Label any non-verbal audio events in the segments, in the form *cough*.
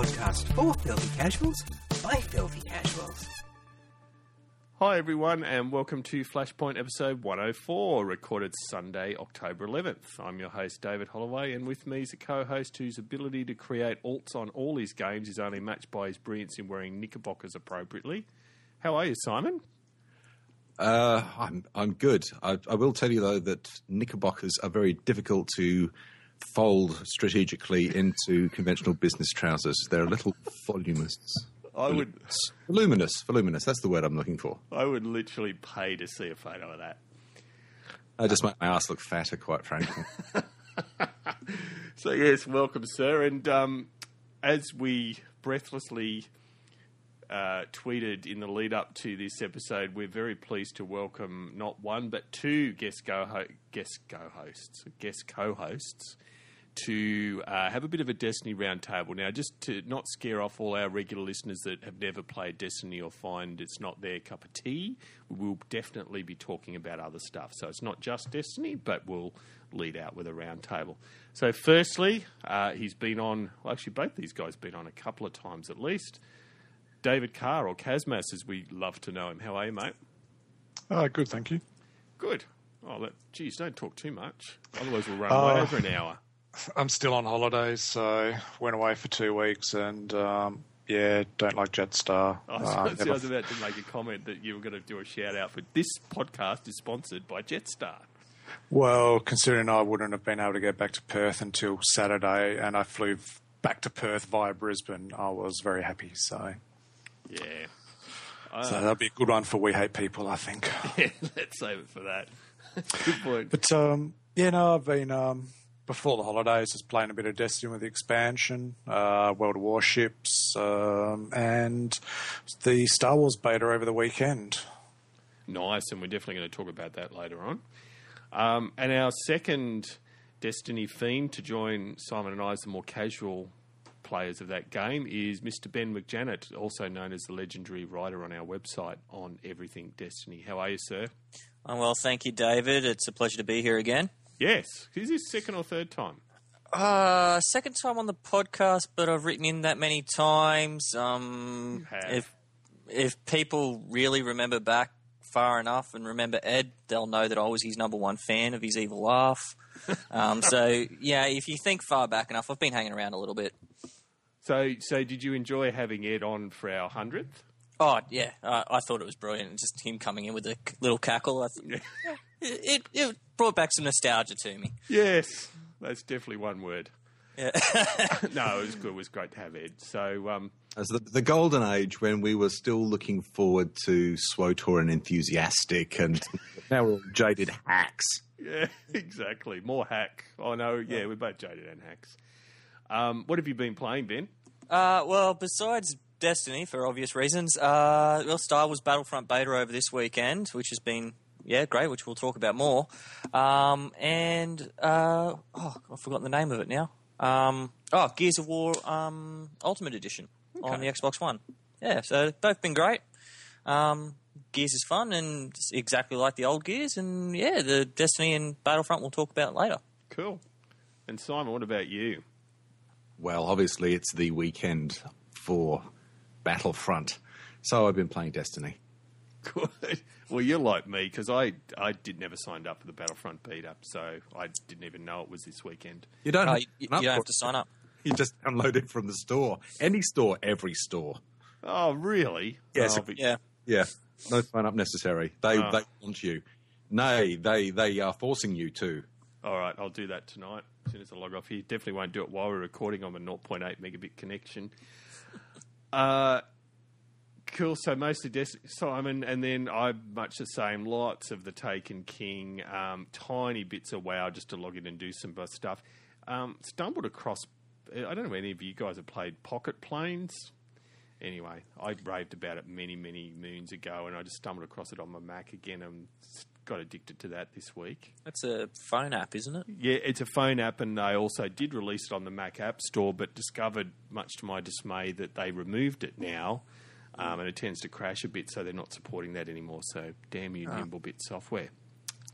podcast for filthy casuals by filthy casuals. Hi, everyone, and welcome to Flashpoint episode 104, recorded Sunday, October 11th. I'm your host, David Holloway, and with me is a co host whose ability to create alts on all his games is only matched by his brilliance in wearing knickerbockers appropriately. How are you, Simon? Uh, I'm I'm good. I, I will tell you though that knickerbockers are very difficult to fold strategically into conventional business trousers. They're a little voluminous. I would, Voluminous, voluminous. That's the word I'm looking for. I would literally pay to see a photo of that. I just make my ass look fatter, quite frankly. *laughs* So, yes, welcome, sir. And um, as we breathlessly uh, tweeted in the lead up to this episode, we're very pleased to welcome not one but two guest go ho- guest go hosts, guest co-hosts to uh, have a bit of a Destiny roundtable. Now, just to not scare off all our regular listeners that have never played Destiny or find it's not their cup of tea, we'll definitely be talking about other stuff. So it's not just Destiny, but we'll lead out with a roundtable. So, firstly, uh, he's been on, well, actually, both these guys have been on a couple of times at least. David Carr, or Casmas as we love to know him. How are you, mate? Uh, good, thank you. Good. Oh, that, geez, don't talk too much. Otherwise, we'll run away Uh, over an hour. I'm still on holidays, so went away for two weeks, and um, yeah, don't like Jetstar. *laughs* I was, Uh, I was about to make a comment that you were going to do a shout out for this podcast is sponsored by Jetstar. well, considering I wouldn't have been able to get back to Perth until Saturday, and I flew back to Perth via Brisbane, I was very happy. So, Yeah. so that'll be a good one for We Hate People, I think. *laughs* yeah, let's save it for that. Good point. But um, yeah, no, I've been um, before the holidays just playing a bit of Destiny with the expansion, uh, World of Warships, um, and the Star Wars beta over the weekend. Nice, and we're definitely going to talk about that later on. Um, and our second Destiny fiend to join Simon and I as the more casual players of that game is Mr. Ben McJanet, also known as the legendary writer on our website on everything Destiny. How are you, sir? Oh, well, thank you, David. It's a pleasure to be here again. Yes. Is this second or third time? Uh, second time on the podcast, but I've written in that many times. Um, You have. if if people really remember back far enough and remember Ed, they'll know that I was his number one fan of his evil laugh. *laughs* um, so yeah, if you think far back enough, I've been hanging around a little bit. So, so did you enjoy having Ed on for our hundredth? Oh yeah, uh, I thought it was brilliant. Just him coming in with a little cackle. I th- it, it, it brought back some nostalgia to me. Yes, that's definitely one word. Yeah. *laughs* *laughs* no, it was good. It was great to have Ed. So, um, As the, the golden age when we were still looking forward to SWTOR and enthusiastic, and *laughs* now we're all jaded hacks. yeah, exactly. More hack. Oh no, yeah, we're both jaded and hacks. Um, what have you been playing, Ben? Uh, well, besides Destiny, for obvious reasons, uh, well, Star Wars Battlefront beta over this weekend, which has been yeah great, which we'll talk about more. Um, and uh, oh, I've forgotten the name of it now. Um, oh, Gears of War um, Ultimate Edition on the Xbox One. Yeah, so both been great. Um, Gears is fun and it's exactly like the old Gears, and yeah, the Destiny and Battlefront we'll talk about later. Cool. And Simon, what about you? Well, obviously, it's the weekend for Battlefront, so I've been playing Destiny. *laughs* Good. Well, you're like me because I I did never signed up for the Battlefront beta, so I didn't even know it was this weekend. You don't, Uh, have, you, you to sign up don't have to sign up. *laughs* You just download it from the store, any store, every store. Oh, really? Yes. Oh, but- Yeah. Yeah, no sign up necessary. They Ah. they want you. Nay, they they are forcing you to. All right, I'll do that tonight as soon as I log off here. Definitely won't do it while we're recording on a 0.8 megabit connection. Uh, cool. So mostly Des- Simon, and then I'm much the same. Lots of the Taken King, um, tiny bits of WoW just to log in and do some stuff. Um, stumbled across. I don't know if any of you guys have played Pocket Planes. Anyway, I raved about it many, many moons ago, and I just stumbled across it on my Mac again and got addicted to that this week. That's a phone app, isn't it? Yeah, it's a phone app, and they also did release it on the Mac App Store, but discovered, much to my dismay, that they removed it now, um, and it tends to crash a bit, so they're not supporting that anymore. So, damn you, Nimblebit software.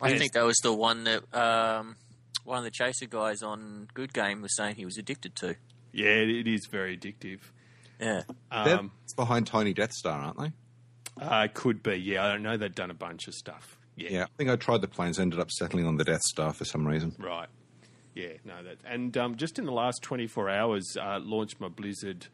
I Yes. think that was the one that um, one of the chaser guys on Good Game was saying he was addicted to. Yeah, it it is very addictive. Yeah. They're Um, behind Tiny Death Star, aren't they? uh, could be, yeah. I know they've done a bunch of stuff. Yeah, Yeah, I think I tried the planes, ended up settling on the Death Star for some reason. right. Yeah, no, that. And um, just in the last 24 hours, uh, launched my Blizzard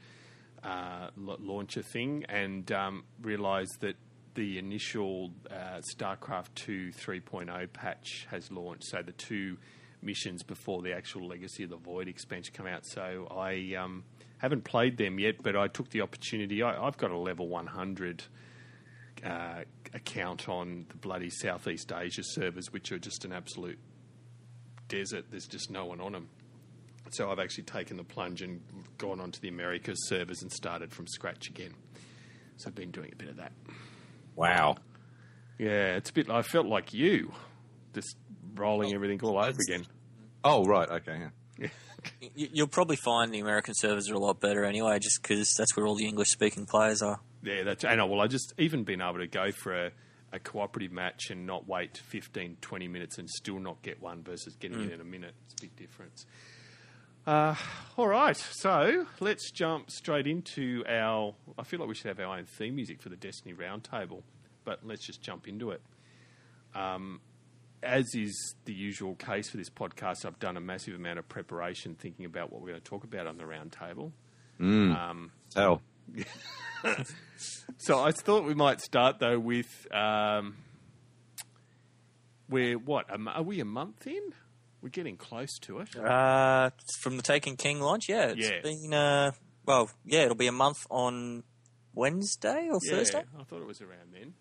uh, la- launcher thing and um, realised that the initial uh, StarCraft 2 3.0 patch has launched. So the two missions before the actual Legacy of the Void expansion come out. So I um, haven't played them yet, but I took the opportunity. I, I've got a level 100 uh, account on the bloody Southeast Asia servers, which are just an absolute desert. There's just no one on them. So I've actually taken the plunge and gone onto the Americas servers and started from scratch again. So I've been doing a bit of that. Wow. Yeah, it's a bit. I felt like you, just rolling oh. everything all over again. Oh, right. Okay. Yeah. *laughs* You- You'll probably find the American servers are a lot better anyway, just because that's where all the English speaking players are. Yeah, that's. I know. Oh, well, I just even been able to go for a, a cooperative match and not wait 15, 20 minutes and still not get one versus getting mm. it in a minute. It's a big difference. Uh, all right, so let's jump straight into our. I feel like we should have our own theme music for the Destiny Roundtable, but let's just jump into it. Um, as is the usual case for this podcast, I've done a massive amount of preparation thinking about what we're going to talk about on the roundtable. Um, Tell. *laughs* so I thought we might start though with um, we're what are we a month in? We're getting close to it. Uh, from the Taken King launch, yeah, it's Yeah. been uh, well, yeah, it'll be a month on Wednesday or Yeah, Thursday. I thought it was around then.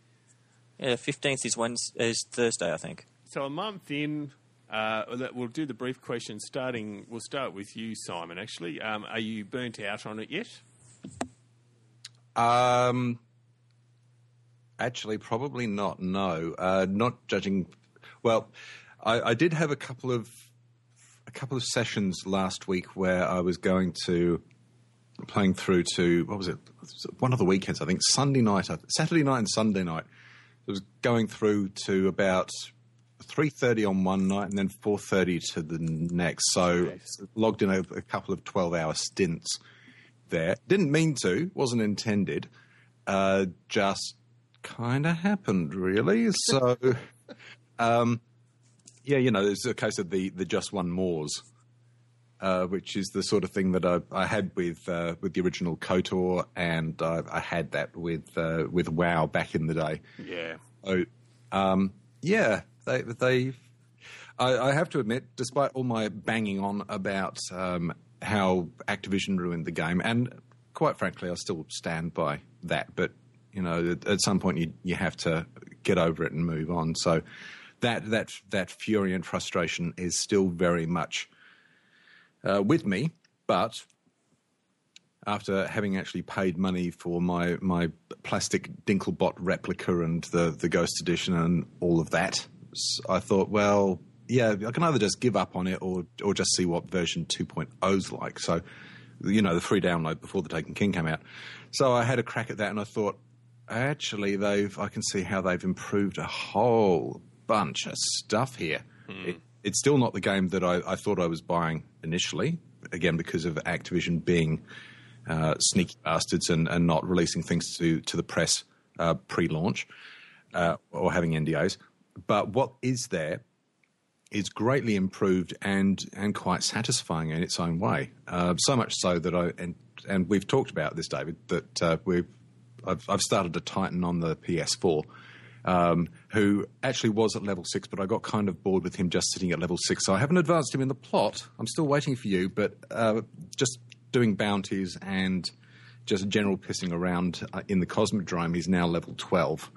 Yeah, fifteenth is Wednesday, is Thursday, I think. So a month in, uh, we'll- we'll do the brief question. Starting, we'll start with you, Simon. Actually, um, are you burnt out on it yet? Um, actually, probably not. No, uh, not judging. Well, I, I did have a couple of a couple of sessions last week where I was going to playing through to what was it? One of the weekends, I think Sunday night, Saturday night, and Sunday night. I was going through to about three thirty on one night and then four thirty to the next. So Yes. logged in a, a couple of twelve hour stints there. Didn't mean to, wasn't intended. Uh, just kind of happened, really. So, um, yeah, you know, it's a case of the the just one mores, uh, which is the sort of thing that I, I had with uh, with the original Kotor, and I, I had that with uh, with WoW back in the day. Yeah. So, um, yeah, they they. I, I have to admit, despite all my banging on about um, how Activision ruined the game, and quite frankly, I still stand by that. But you know, at, at some point, you you have to get over it and move on. So that that that fury and frustration is still very much uh, with me, but after having actually paid money for my my plastic Dinklebot replica and the the Ghost Edition and all of that, I thought, well, yeah, I can either just give up on it or or just see what version 2.0's like. So, you know, the free download before the Taken King came out. So I had a crack at that, and I thought, actually, they've I can see how they've improved a whole bunch of stuff here. It, it's still not the game that I, I thought I was buying initially. Again, because of Activision being uh, sneaky bastards and, and not releasing things to, to the press uh, pre launch uh, or having NDAs. But what is there is greatly improved and, and quite satisfying in its own way. Uh, so much so that I, and, and we've talked about this, David, that uh, we've, I've, I've started to tighten on the PS4. Um, who actually was at level six, but I got kind of bored with him just sitting at level six. So I haven't advanced him in the plot. I'm still waiting for you, but uh, just doing bounties and just general pissing around uh, in the Cosmodrome, he's now level 12.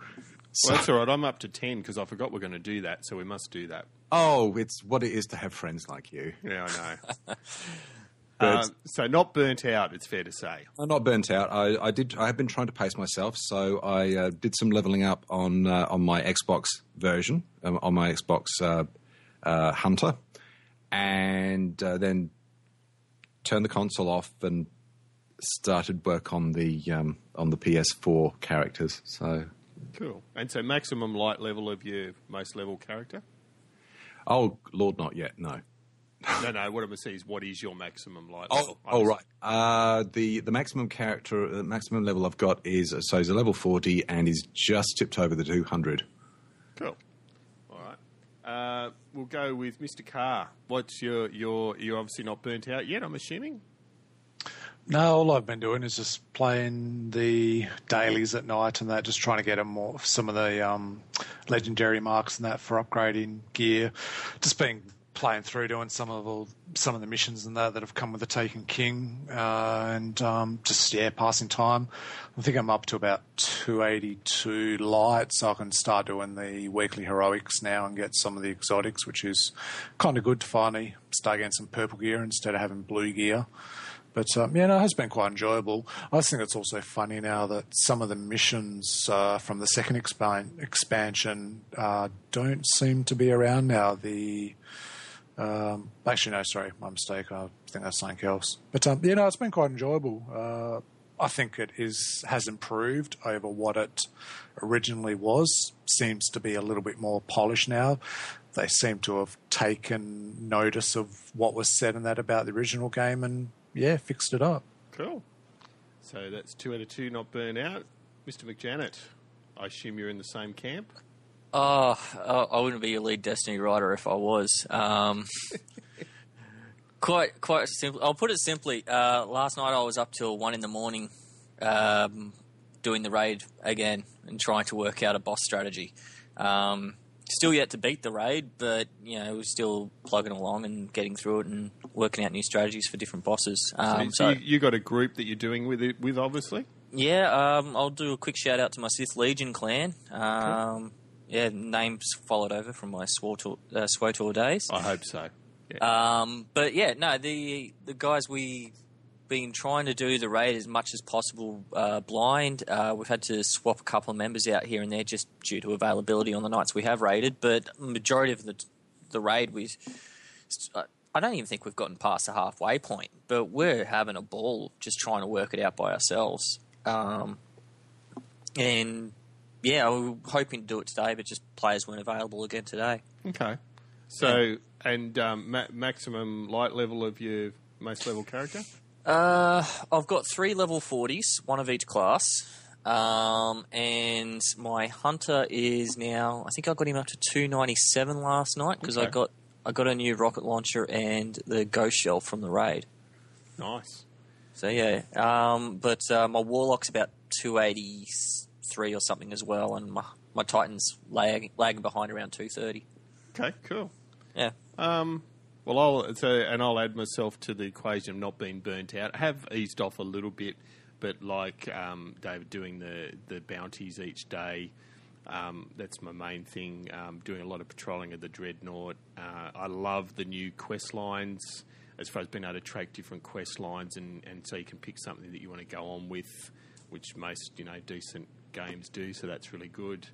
So, Well, that's all right. I'm up to ten because I forgot we're going to do that, so we must do that. oh, it's what it is to have friends like you. Yeah, I know. *laughs* But- um, so not burnt out. It's fair to say. I'm not burnt out. I, I did. I have been trying to pace myself, so I uh, did some leveling up on uh, on my Xbox version, um, on my Xbox uh, uh, Hunter, and uh, then turned the console off and started work on the um, on the PS4 characters. So, Cool. And so maximum light level of your most level character. oh Lord, not yet. No, No, no. What I'm going to say is, what is your maximum light Oh, level? I oh right. Uh, the the maximum character, uh, maximum level I've got is so he's a level forty and he's just tipped over the two hundred. Cool. All right. Uh, we'll go with Mr. Carr. What's your your? You're obviously not burnt out yet. I'm assuming. No, all I've been doing is just playing the dailies at night and that, just trying to get them more, some of the um, legendary marks and that for upgrading gear. Just been playing through, doing some of the, some of the missions and that that have come with the Taken King, uh, and um, just yeah, passing time. I think I'm up to about 282 light, so I can start doing the weekly heroics now and get some of the exotics, which is kind of good to finally start getting some purple gear instead of having blue gear. But um, yeah, no, it has been quite enjoyable. I think it's also funny now that some of the missions uh, from the second expan- expansion uh, don't seem to be around now. The um, actually, no, sorry, my mistake. I think that's something else. But um, yeah, no, it's been quite enjoyable. Uh, I think it is has improved over what it originally was. Seems to be a little bit more polished now. They seem to have taken notice of what was said in that about the original game and yeah, fixed it up. Cool. So that's two out of two, not burnt out. Mr. McJanet, I assume you're in the same camp. Oh, uh, I wouldn't be your lead Destiny writer if I was. Um, *laughs* quite, quite simple. I'll put it simply. Uh, last night I was up till one in the morning, um, doing the raid again and trying to work out a boss strategy. Um, still yet to beat the raid, but you know, we're still plugging along and getting through it and working out new strategies for different bosses. Um, so so, you, you got a group that you're doing with it with, obviously. yeah, um, I'll do a quick shout out to my Sith Legion clan. Um, Yeah, names followed over from my SWTOR, uh, SWTOR days. I hope so. Yeah. Um, but yeah, no, the the guys we've been trying to do the raid as much as possible uh, blind. Uh, we've had to swap a couple of members out here and there just due to availability on the nights we have raided. But majority of the the raid we. I don't even think we've gotten past the halfway point, but we're having a ball just trying to work it out by ourselves. Um, and yeah, we were hoping to do it today, but just players weren't available again today. okay. So and um, ma- maximum light level of your most level character. Uh, I've got three level 40s, one of each class. Um, and my hunter is now, I think I got him up to 297 last night because I got I got a new rocket launcher and the ghost shell from the raid. Nice. So yeah, um, but uh, my warlock's about 283 or something as well, and my, my titan's lag, lagging behind around 230. Okay. Cool. Yeah. Um, well, I'll so and I'll add myself to the equation of not being burnt out. I have eased off a little bit, but like um, David doing the the bounties each day. Um, that's my main thing. Um, doing a lot of patrolling of the dreadnought. Uh, I love the new quest lines as far as being able to track different quest lines, and, and so you can pick something that you want to go on with, which most you know decent games do. So that's really good.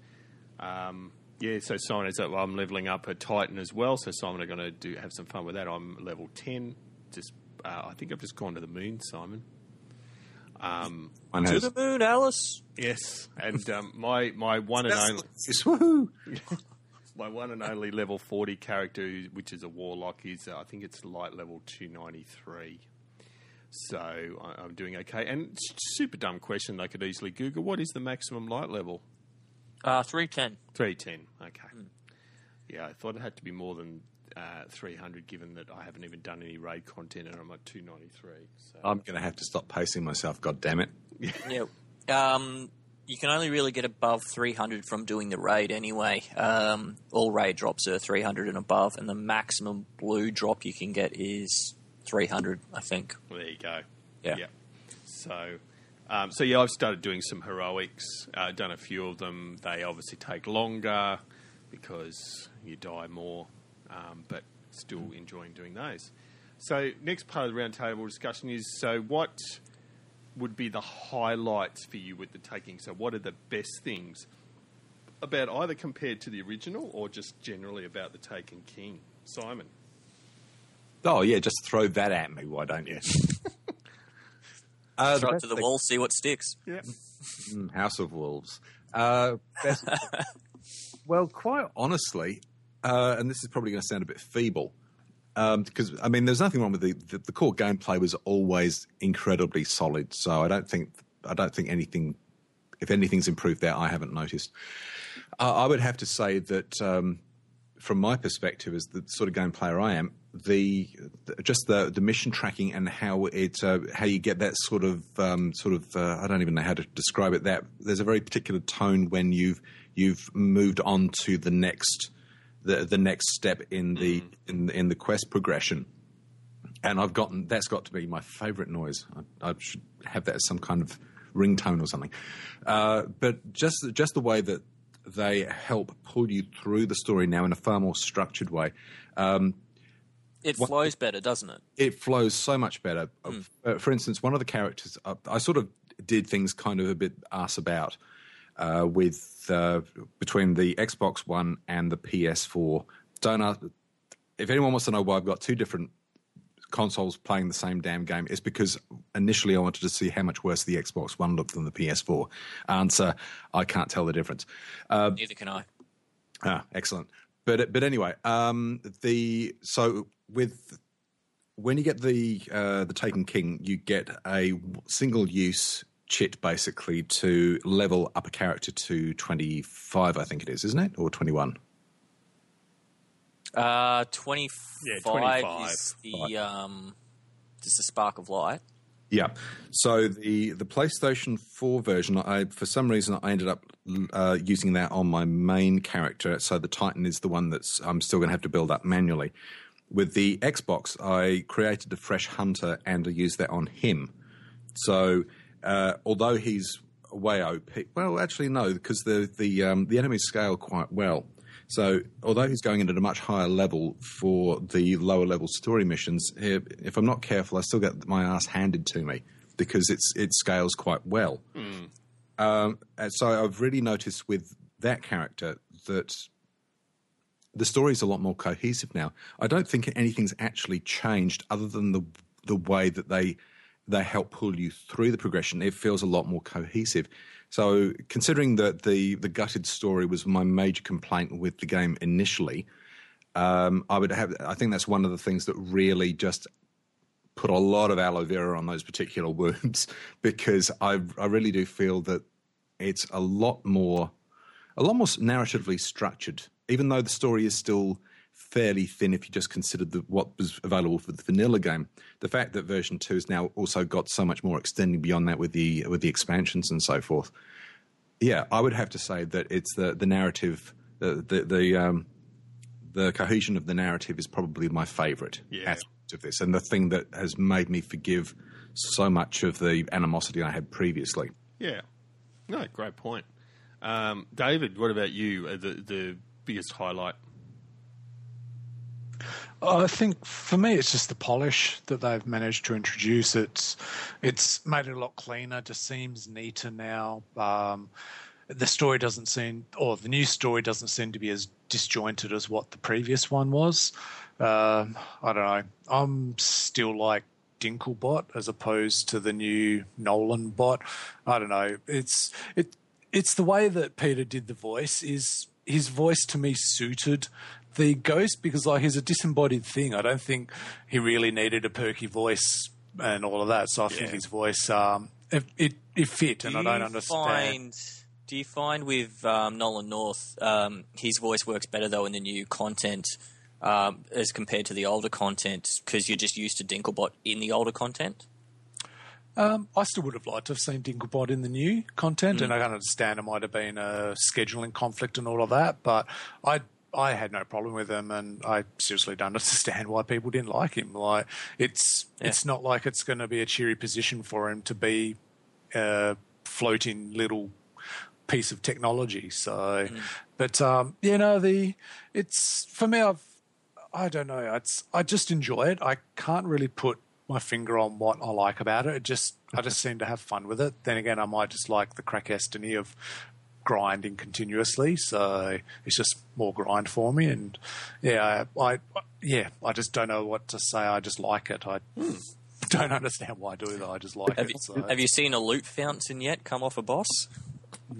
Um, yeah, so Simon is well, I'm leveling up a Titan as well. So Simon, are going to do have some fun with that. I'm level ten. Just, uh, I think I've just gone to the moon, Simon. Um, To has the moon, Alice. yes, and um, my my one and only *laughs* woohoo! *laughs* my one and only level forty character, which is a warlock, is uh, I think it's light level two ninety three. So I, I'm doing okay. And super dumb question. They could easily Google what is the maximum light level. Uh, 310. Three ten. Okay. Yeah, I thought it had to be more than uh, three hundred, given that I haven't even done any raid content, and I'm at two ninety three. So I'm going to have to stop pacing myself. God damn it! *laughs* Yeah. Um, you can only really get above 300 from doing the raid anyway. Um, all raid drops are 300 and above, and the maximum blue drop you can get is 300, I think. there you go. Yeah. So, um, so yeah, I've started doing some heroics. Uh, done a few of them. They obviously take longer because you die more, um, but still enjoying doing those. So, next part of the roundtable discussion is: so what would be the highlights for you with the taking? So, what are the best things about either compared to the original or just generally about the Taken King? Simon. Oh yeah, just throw that at me. Why don't you? uh, Throw it to the thing- wall, see what sticks. Yeah. Mm, House of Wolves. Uh, best, *laughs* well, quite honestly, uh, and this is probably going to sound a bit feeble. because I mean, there's nothing wrong with the, the the core gameplay was always incredibly solid. So I don't think I don't think anything, if anything's improved there, I haven't noticed. Uh, I would have to say that um, from my perspective, as the sort of game player I am, the, just the the mission tracking and how it uh, how you get that sort of um, sort of uh, I don't even know how to describe it. That there's a very particular tone when you've you've moved on to the next the the next step in the in in the quest progression. And I've gotten that's got to be my favourite noise. I, I should have that as some kind of ringtone or something. Uh, but just just the way that they help pull you through the story now in a far more structured way. Um, It flows better, doesn't it? it flows so much better. Uh, for instance, one of the characters, uh, I sort of did things kind of a bit ass about uh, with uh, between the Xbox One and the PS4. Don't ask, if anyone wants to know why I've got two different consoles playing the same damn game, it's because initially I wanted to see how much worse the Xbox One looked than the PS4. Answer: I can't tell the difference. Neither can I. Ah, excellent. But but anyway, um, the so with when you get the uh, the Taken King, you get a single use chit basically to level up a character to twenty five. I think it is, isn't it, or twenty one? Uh, 25, Yeah, 25. is the um, just the spark of light. Yeah. So the the PlayStation 4 version, I for some reason I ended up uh, using that on my main character. So the Titan is the one that's I'm still going to have to build up manually. With the Xbox, I created a fresh hunter and I used that on him. So uh, although he's way OP, well, actually no, because the the um, the enemies scale quite well. So although he's going in at a much higher level for the lower level story missions, if I'm not careful, I still get my ass handed to me because it's it scales quite well. Um, and so I've really noticed with that character that the story is a lot more cohesive now. I don't think anything's actually changed other than the the way that they they help pull you through the progression. It feels a lot more cohesive. So considering that the the gutted story was my major complaint with the game initially, um, I would have. I think that's one of the things that really just put a lot of aloe vera on those particular *laughs* wounds because I I really do feel that it's a lot more a lot more narratively structured, even though the story is still fairly thin if you just consider the, what was available for the vanilla game. The fact that version two has now also got so much more extending beyond that with the with the expansions and so forth. Yeah, I would have to say that it's the the narrative, the the the, um, the cohesion of the narrative is probably my favourite Yeah. aspect of this, and the thing that has made me forgive so much of the animosity I had previously. Yeah. No, great point. Um, David, what about you? Uh, the the biggest highlight? I think for me, it's just the polish that they've managed to introduce. It's it's made it a lot cleaner. Just seems neater now. Um, the story doesn't seem, or the new story doesn't seem to be as disjointed as what the previous one was. Um, I don't know. I'm still like Dinklebot as opposed to the new Nolan bot. I don't know. It's it it's the way that Peter did the voice. Is his voice to me suited the ghost because like he's a disembodied thing. I don't think he really needed a perky voice and all of that. So I think his voice um it it, it fit, and I don't understand. Find, do you find with um, Nolan North, um, his voice works better though in the new content um, as compared to the older content because you're just used to Dinklebot in the older content? Um, I still would have liked to have seen Dinklebot in the new content, Mm. and I can understand it might have been a scheduling conflict and all of that, but I I had no problem with him, and I seriously don't *laughs* understand why people didn't like him. Like it's Yeah. it's not like it's going to be a cheery position for him to be a floating little piece of technology. So, but um, you know the it's for me. I've I don't know. It's I just enjoy it. I can't really put my finger on what I like about it. It just I just seem to have fun with it. Then again, I might just like the crackestony of grinding continuously. So it's just more grind for me. And yeah, I, I yeah I just don't know what to say. I just like it. I *laughs* don't understand why I do that. I just like Have it. you, so. have you seen a loot fountain yet come off a boss?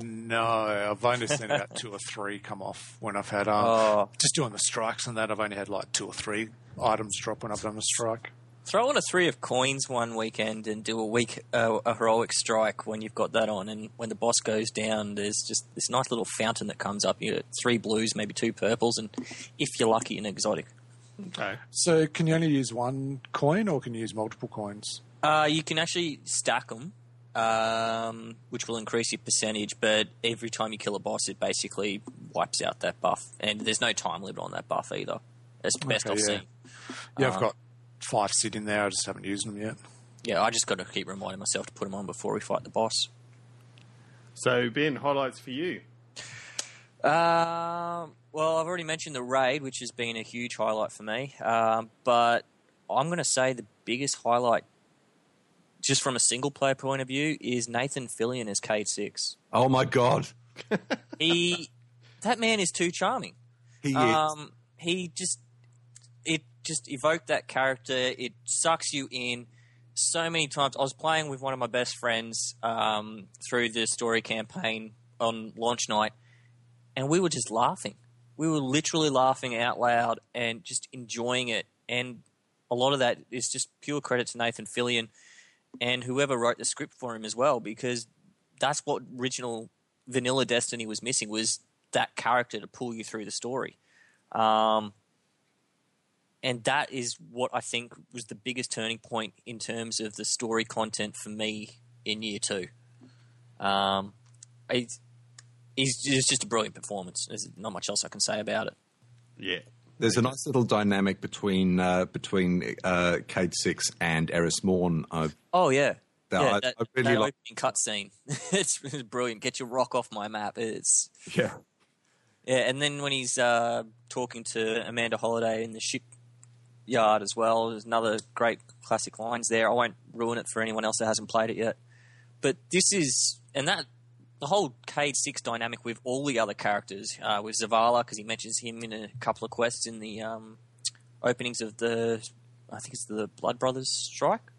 No, I've only seen about two or three come off when I've had um, Oh. just doing the strikes and that. I've only had like two or three items drop when I've done a strike. Throw on a three of coins one weekend and do a week uh, a heroic strike when you've got that on, and when the boss goes down, there's just this nice little fountain that comes up. You get three blues, maybe two purples, and if you're lucky, an exotic. Okay. So can you only use one coin or can you use multiple coins? Uh, you can actually stack them, um, which will increase your percentage. But every time you kill a boss, it basically wipes out that buff, and there's no time limit on that buff either. That's the best Okay, I've yeah. seen. Yeah, I've got five sitting there. I just haven't used them yet. Yeah, I just got to keep reminding myself to put them on before we fight the boss. So Ben, highlights for you. Um, well, I've already mentioned the raid, which has been a huge highlight for me. Um, but I'm going to say the biggest highlight, just from a single player point of view, is Nathan Fillion as Cayde Six. Oh my god, He, that man is too charming. he is. Um, he just it just evoked that character. It sucks you in so many times. I was playing with one of my best friends um, through the story campaign on launch night, and we were just laughing. We were literally laughing out loud and just enjoying it. And a lot of that is just pure credit to Nathan Fillion and whoever wrote the script for him as well, because that's what original vanilla Destiny was missing was that character to pull you through the story. Um, and that is what I think was the biggest turning point in terms of the story content for me in year two. Um, it's, he's, it's just a brilliant performance. There's not much else I can say about it. Yeah. There's a nice little dynamic between uh, between uh, Cayde Six and Eris Morn. I've Oh yeah, Yeah, yeah. I- that I really that like- opening cutscene, *laughs* it's, it's brilliant. Get your rock off my map. It's yeah. Yeah, and then when he's uh, talking to Amanda Holliday in the shipyard as well, there's another great classic lines there. I won't ruin it for anyone else that hasn't played it yet. But this is, and that, the whole Cayde 6 dynamic with all the other characters, uh, with Zavala, because he mentions him in a couple of quests in the um, openings of the, I think it's the Blood Brothers strike.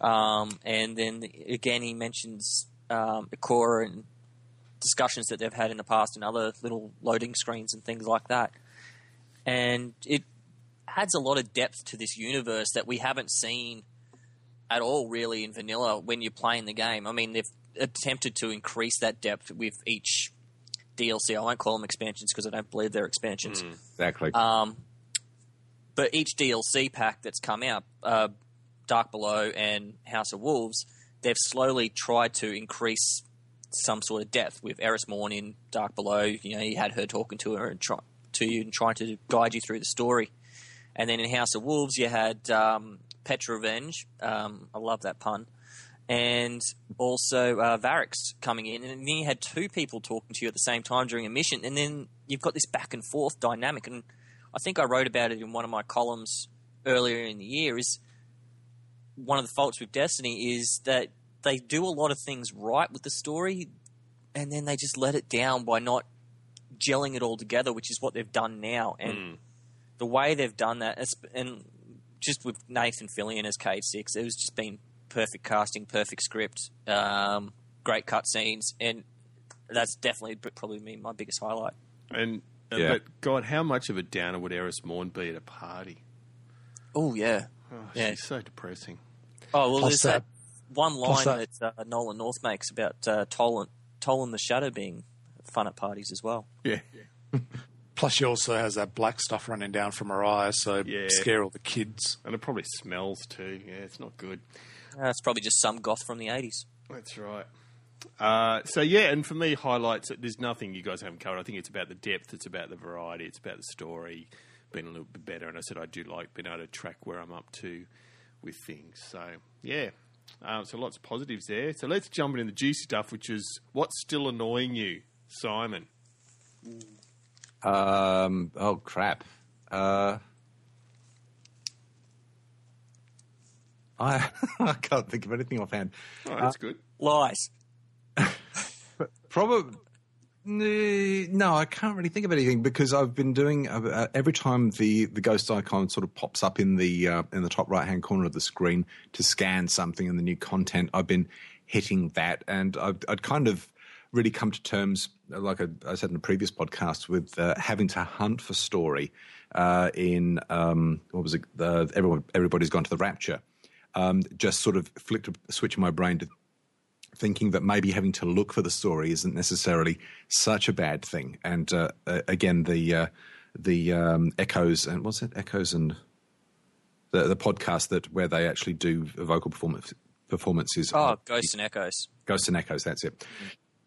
Um, and then again, he mentions um, Ikora and discussions that they've had in the past and other little loading screens and things like that. And it adds a lot of depth to this universe that we haven't seen at all, really, in vanilla when you're playing the game. I mean, they've attempted to increase that depth with each DLC. I won't call them expansions because I don't believe they're expansions. Exactly. Um, but each DLC pack that's come out, uh, Dark Below and House of Wolves, they've slowly tried to increase some sort of depth with Eris Morn in Dark Below. You know, you had her talking to her and try, to you and trying to guide you through the story. And then in House of Wolves, you had um, Petra Venj. Um, I love that pun. And also uh, Variks coming in. And then you had two people talking to you at the same time during a mission. And then you've got this back and forth dynamic. And I think I wrote about it in one of my columns earlier in the year. Is one of the faults with Destiny is that they do a lot of things right with the story, and then they just let it down by not gelling it all together, which is what they've done now. And the way they've done that, and just with Nathan Fillion as Cayde Six, it was just been perfect casting, perfect script, um, great cutscenes, and that's definitely probably me my biggest highlight. And uh, Yeah. but God, how much of a downer would Eris Morn be at a party? Oh yeah, Oh, Yeah. she's so depressing. Oh well, Plus there's that- that one line that- that, uh, Nolan North makes about uh, Toland, Toland the Shattered being fun at parties as well. Yeah. Plus, she also has that black stuff running down from her eyes, so Yeah. scare all the kids. And it probably smells too. Yeah, it's not good. Uh, it's probably just some goth from the '80s. That's right. Uh, so yeah, and for me, highlights. There's nothing you guys haven't covered. I think it's about the depth. It's about the variety. It's about the story being a little bit better. And I said I do like being able to track where I'm up to with things. So yeah, um, so lots of positives there. So let's jump into the juicy stuff, which is what's still annoying you, Simon. Um, oh crap. Uh, I *laughs* I can't think of anything offhand. Oh, that's good. Lies. Probably. No, I can't really think of anything because I've been doing uh, uh, every time the, the ghost icon sort of pops up in the uh, in the top right hand corner of the screen to scan something in the new content. I've been hitting that, and I'd, I'd kind of really come to terms, like I, I said in a previous podcast, with uh, having to hunt for story uh, in um, what was it? Uh, everyone, everybody's gone to the Rapture. Um, just sort of flicked a switch in my brain to thinking that maybe having to look for the story isn't necessarily such a bad thing. And uh, uh, again, the uh, the um, echoes and what's it? Echoes and the the podcast that where they actually do vocal performance performances. Oh, of- Ghosts and Echoes. Ghosts and Echoes. That's it.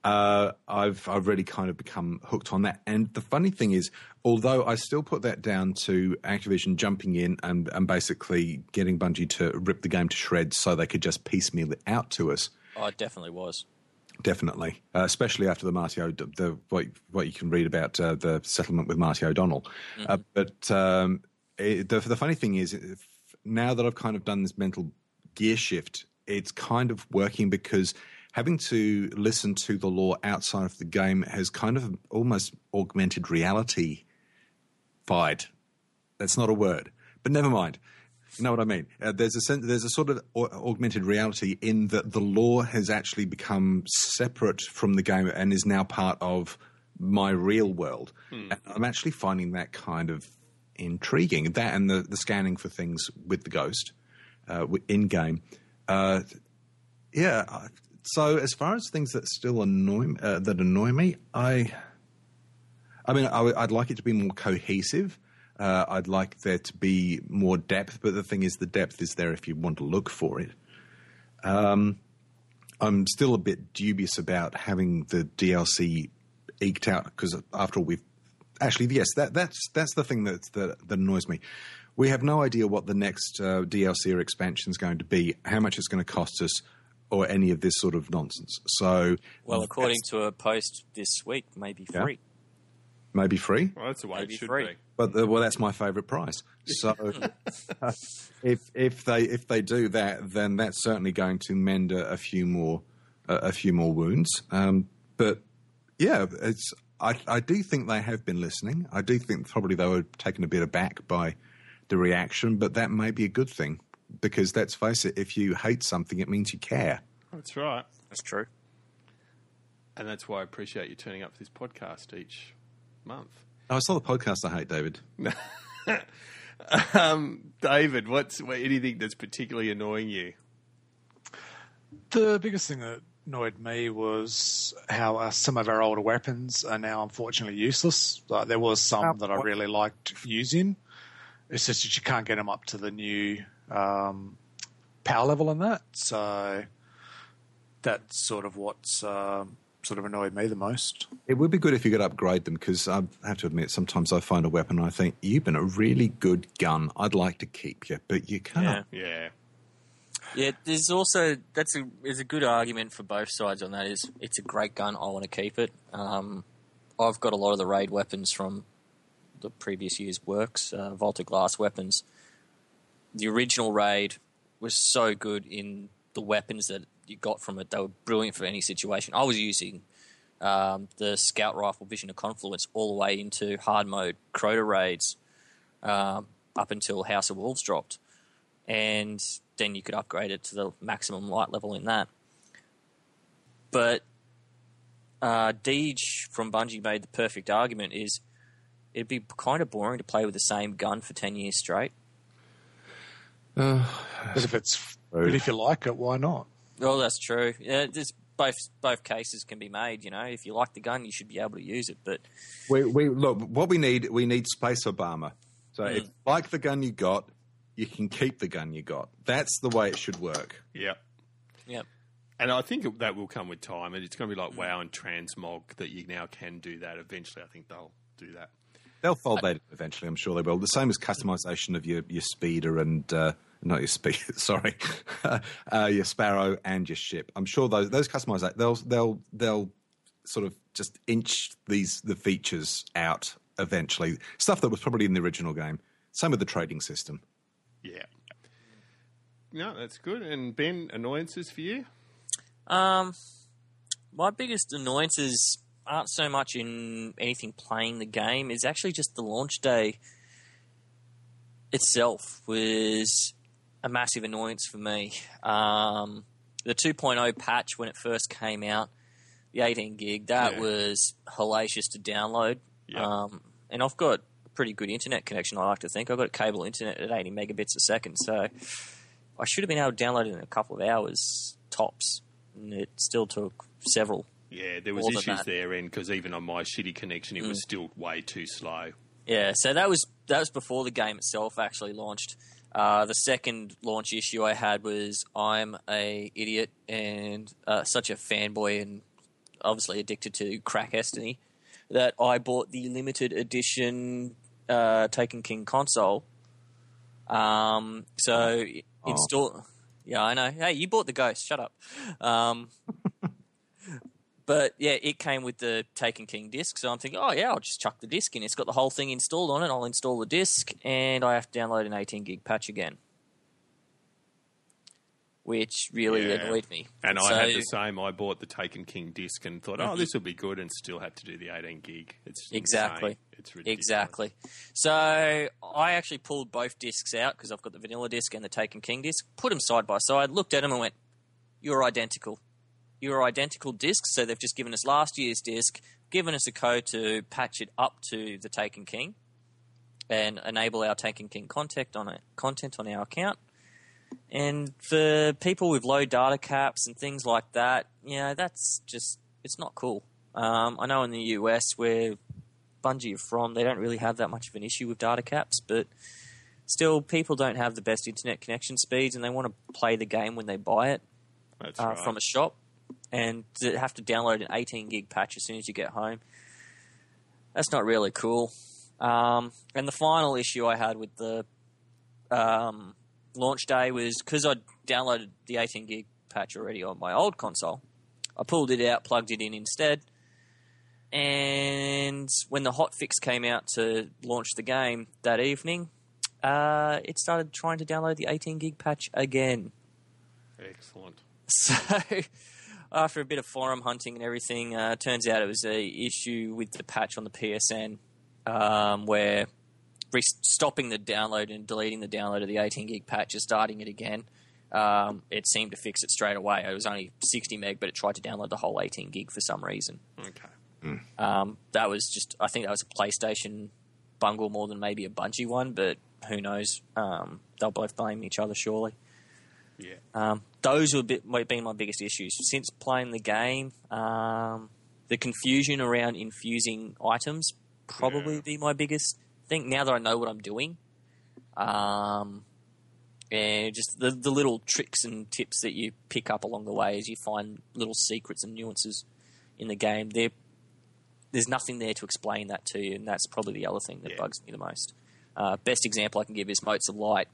Uh, I've I've really kind of become hooked on that. And the funny thing is, although I still put that down to Activision jumping in and, and basically getting Bungie to rip the game to shreds so they could just piecemeal it out to us. Oh, it definitely was. Definitely, uh, especially after the Marty o- the what what you can read about uh, the settlement with Marty O'Donnell. Uh, but um, it, the the funny thing is, if, now that I've kind of done this mental gear shift, it's kind of working because having to listen to the lore outside of the game has kind of almost augmented reality. Fied. That's not a word, but never mind. You know what I mean? Uh, there's a sense, there's a sort of au- augmented reality in that the lore has actually become separate from the game and is now part of my real world. And I'm actually finding that kind of intriguing. That and the, the scanning for things with the ghost uh, in game. Uh, yeah. So as far as things that still annoy uh, that annoy me, I I mean, I, would- I'd like it to be more cohesive. Uh, I'd like there to be more depth, but the thing is, the depth is there if you want to look for it. Um, I'm still a bit dubious about having the DLC eked out because after all, we've actually yes, that that's that's the thing that that, that annoys me. We have no idea what the next uh, DLC or expansion is going to be, how much it's going to cost us, or any of this sort of nonsense. So, Well, according to a post this week, maybe Yeah. free. maybe free. Well, that's the way Maybe it should free. be. But the, well, that's my favourite price. So *laughs* *laughs* if if they if they do that, then that's certainly going to mend a, a few more a, a few more wounds. Um, but yeah, it's I I do think they have been listening. I do think probably they were taken a bit aback by the reaction, but that may be a good thing because let's face it, if you hate something, it means you care. That's right. That's true. And that's why I appreciate you turning up for this podcast each month. Oh, it's not the podcast I hate, David. *laughs* Um, David, what's what, anything that's particularly annoying you? The biggest thing that annoyed me was how uh, some of our older weapons are now unfortunately useless. Like there was some that I really liked using. It's just that you can't get them up to the new um, power level in that. So that's sort of what's um, sort of annoyed me the most. It would be good if you could upgrade them because I have to admit, sometimes I find a weapon and I think, you've been a really good gun. I'd like to keep you, but you can't. Yeah. Yeah, there's also that's a is a good argument for both sides on that. Is it's a great gun. I want to keep it. Um, I've got a lot of the raid weapons from the previous year's works, uh, Vault of Glass weapons. The original raid was so good in the weapons that you got from it. They were brilliant for any situation. I was using um, the scout rifle Vision of Confluence all the way into hard mode Crota raids um, up until House of Wolves dropped and then you could upgrade it to the maximum light level in that. But uh, Deej from Bungie made the perfect argument: is it'd be kind of boring to play with the same gun for ten years straight. But if it's but if you like it, why not? Well, that's true. Yeah, there's both both cases can be made. You know, if you like the gun, you should be able to use it. But We, we look what we need. We need space Obama. So Mm. if you like the gun you got, you can keep the gun you got. That's the way it should work. Yeah. yeah, And I think that will come with time, and it's going to be like WoW and Transmog that you now can do that. Eventually, I think they'll do that. They'll fold that eventually. I'm sure they will. The same as customization of your your speeder and uh, not your speed. *laughs* Sorry, *laughs* uh, your sparrow and your ship. I'm sure those those customizations they'll they'll they'll sort of just inch these the features out eventually. Stuff that was probably in the original game. Same with the trading system. Yeah. No, that's good. And Ben, annoyances for you? Um, my biggest annoyances aren't so much in anything playing the game. It's actually just the launch day itself was a massive annoyance for me. Um, the 2.0 patch when it first came out, the 18 gig. That Yeah. was hellacious to download. Yeah. Um, and I've got a pretty good internet connection. I like to think I've got cable internet at 80 megabits a second, so I should have been able to download it in a couple of hours tops. And it still took several. Yeah, there was issues there, and because even on my shitty connection, it was Mm. still way too slow. Yeah, so that was that was before the game itself actually launched. Uh, the second launch issue I had was I'm a idiot and uh, such a fanboy and obviously addicted to crack Destiny that I bought the limited edition uh, Taken King console. Um, so install. Yeah, I know. Hey, you bought the Ghost. Shut up. Um, but yeah, it came with the Taken King disc, so I'm thinking, oh yeah, I'll just chuck the disc in. It's got the whole thing installed on it. I'll install the disc, and I have to download an 18 gig patch again, which really Yeah. annoyed me. And So- I had the same. I bought the Taken King disc and thought, oh, mm-hmm. this will be good, and still had to do the 18 gig. It's Exactly. insane. It's ridiculous. Exactly. So I actually pulled both discs out because I've got the vanilla disc and the Taken King disc. Put them side by side. Looked at them and went, "You're identical. You're identical discs." So they've just given us last year's disc, given us a code to patch it up to the Taken King, and enable our Taken King contact on it, content on our account. And for people with low data caps and things like that, you know, that's just it's not cool. Um, I know in the US where Bungie are from, they don't really have that much of an issue with data caps, but still, people don't have the best internet connection speeds, and they want to play the game when they buy it uh, right. from a shop, and have to download an 18 gig patch as soon as you get home. That's not really cool. Um, and the final issue I had with the um, launch day was because I downloaded the 18 gig patch already on my old console. I pulled it out, plugged it in instead, and when the hotfix came out to launch the game that evening, uh, it started trying to download the 18 gig patch again. Excellent. *laughs* So, after a bit of forum hunting and everything, uh, turns out it was a issue with the patch on the PSN, um, where re- stopping the download and deleting the download of the 18 gig patch and starting it again. Um, it seemed to fix it straight away. It was only 60 meg, but it tried to download the whole 18 gig for some reason. Okay. Um, that was just, I think that was a PlayStation bungle more than maybe a Bungie one, but who knows? Um, they'll both blame each other, surely. Yeah. Um, those have bit, might been my biggest issues since playing the game. Um, the confusion around infusing items probably Yeah. be my biggest thing. Now that I know what I'm doing, um, and just the the little tricks and tips that you pick up along the way as you find little secrets and nuances in the game. There, there's nothing there to explain that to you, and that's probably the other thing that Yeah. bugs me the most. Uh, best example I can give is motes of light.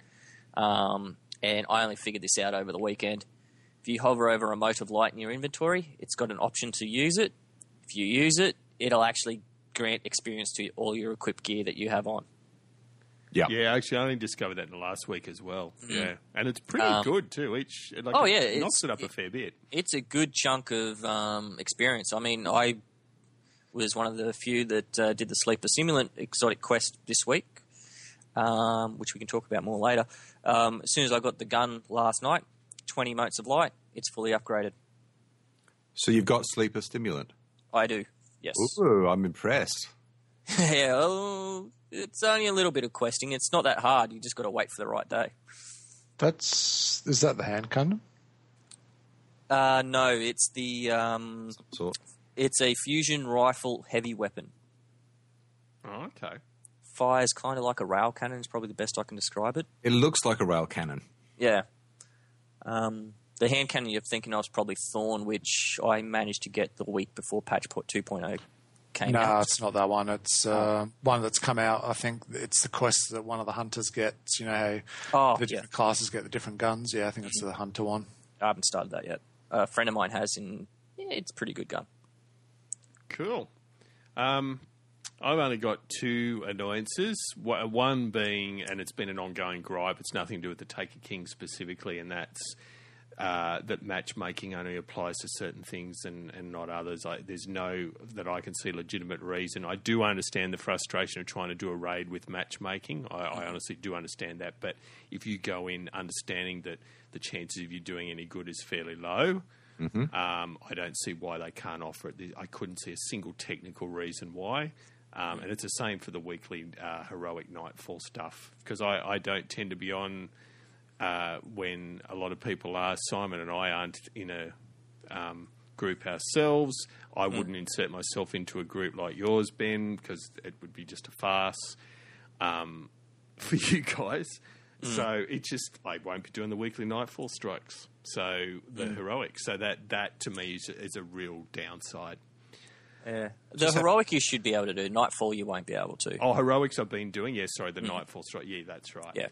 Um, and I only figured this out over the weekend. If you hover over a mote of light in your inventory, it's got an option to use it. If you use it, it'll actually grant experience to all your equipped gear that you have on. Yeah. Yeah, actually, I only discovered that in the last week as well. Yeah, and it's pretty Um, good too. Each like, oh, yeah, it's- knocks it up a fair bit. It's a good chunk of um, experience. I mean, I was one of the few that uh, did the Sleeper Simulant Exotic Quest this week, um, which we can talk about more later. Um, as soon as I got the gun last night, 20 motes of light, it's fully upgraded. So you've got sleeper stimulant. I do, yes. Ooh, I'm impressed. *laughs* yeah, well, it's only a little bit of questing. It's not that hard. You just got to wait for the right day. That's is that the hand cannon? Uh, no, it's the um, So it's a fusion rifle heavy weapon. Oh, okay. Fires kind of like a rail cannon. Is probably the best I can describe it. it looks like a rail cannon. Yeah. Um, the hand cannon you're thinking of is probably Thorn, which I managed to get the week before patch port 2.0 came No, out. No, it's not that one. It's uh, one that's come out. I think it's the quest that one of the hunters gets. You know, how Oh, the yeah. classes get the different guns. Yeah, I think it's the hunter one. I haven't started that yet. a friend of mine has, and yeah, it's a pretty good gun. Cool. Um, I've only got two annoyances. One being, and it's been an ongoing gripe. It's nothing to do with the Taken King specifically, and that's uh, that matchmaking only applies to certain things and, and not others. I, there's no that I can see legitimate reason. I do understand the frustration of trying to do a raid with matchmaking. I, I honestly do understand that, but if you go in understanding that the chances of you doing any good is fairly low, Um, I don't see why they can't offer it. I couldn't see a single technical reason why. Um, and it's the same for the weekly uh, heroic nightfall stuff because I, I don't tend to be on uh, when a lot of people are. Simon and I aren't in a um, group ourselves. I wouldn't insert myself into a group like yours, Ben, because it would be just a farce um, *laughs* for you guys. So it just I won't be doing the weekly nightfall strikes. So the heroic. So that that to me is, is a real downside. Yeah. The heroic you should be able to do. Nightfall you won't be able to. Oh, heroics I've been doing. Yeah, sorry, the nightfall strike. Yeah, that's right. Yeah.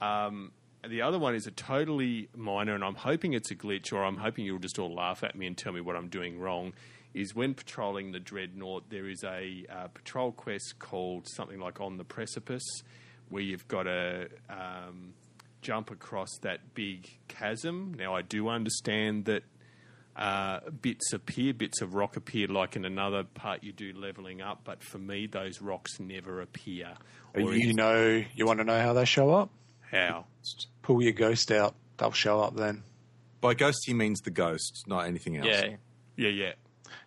Um, the other one is a totally minor, and I'm hoping it's a glitch, or I'm hoping you'll just all laugh at me and tell me what I'm doing wrong. Is when patrolling the Dreadnought, there is a uh, patrol quest called something like On the Precipice, where you've got to um, jump across that big chasm. Now, I do understand that uh, bits appear, bits of rock appear, like in another part you do leveling up, but for me, those rocks never appear. Or you know, you want to know how they show up? how? Pull your ghost out; they'll show up then. By ghost, he means the ghost, not anything else. Yeah. Yeah, yeah.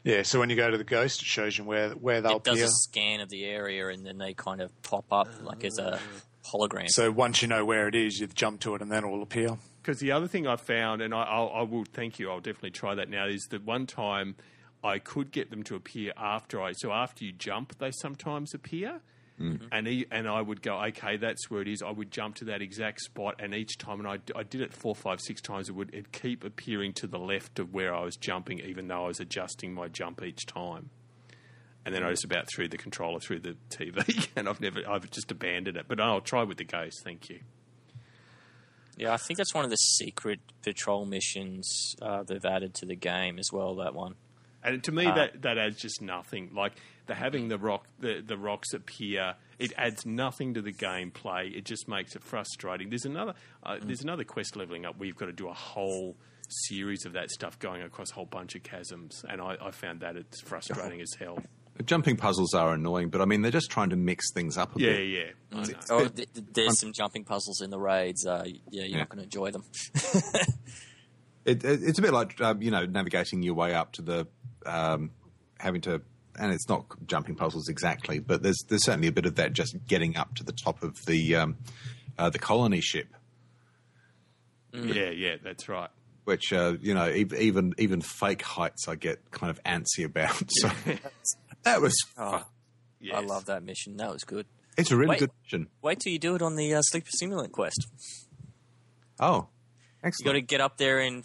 Yeah, so when you go to the ghost, it shows you where where they'll It does appear. a scan of the area and then they kind of pop up like as a hologram. So once you know where it is, you jump to it, and then it will appear. Because the other thing I found, and I, I'll, I will thank you, I'll definitely try that now, is that one time I could get them to appear after I. So after you jump, they sometimes appear. Mm-hmm. And he, and I would go, okay, that's where it is. I would jump to that exact spot, and each time, and I, I did it four, five, six times. It would it keep appearing to the left of where I was jumping, even though I was adjusting my jump each time. And then I just about threw the controller through the TV, *laughs* and I've never, I've just abandoned it. But I'll try with the ghost. Thank you. Yeah, I think that's one of the secret patrol missions uh, they've added to the game as well. That one. And to me, that, that adds just nothing. Like the having the rock, the, the rocks appear, it adds nothing to the gameplay. It just makes it frustrating. There's another, uh, there's another quest leveling up where you've got to do a whole series of that stuff going across a whole bunch of chasms, and I, I found that it's frustrating *laughs* as hell. Jumping puzzles are annoying, but I mean, they're just trying to mix things up a Yeah, bit. yeah. I know. Oh, th- th- there's some jumping puzzles in the raids. Uh, yeah, you're Yeah. not going to enjoy them. *laughs* It, it, it's a bit like um, you know navigating your way up to the um, having to, and it's not jumping puzzles exactly, but there's there's certainly a bit of that just getting up to the top of the um, uh, the colony ship, Yeah, yeah, that's right. which uh, you know even even fake heights I get kind of antsy about. *laughs* So *laughs* that was *laughs* fun. Yes. I love that mission. That was good. It's a really Wait. good mission. Wait till you do it on the uh, Sleeper Simulant quest. Oh, You got to get up there in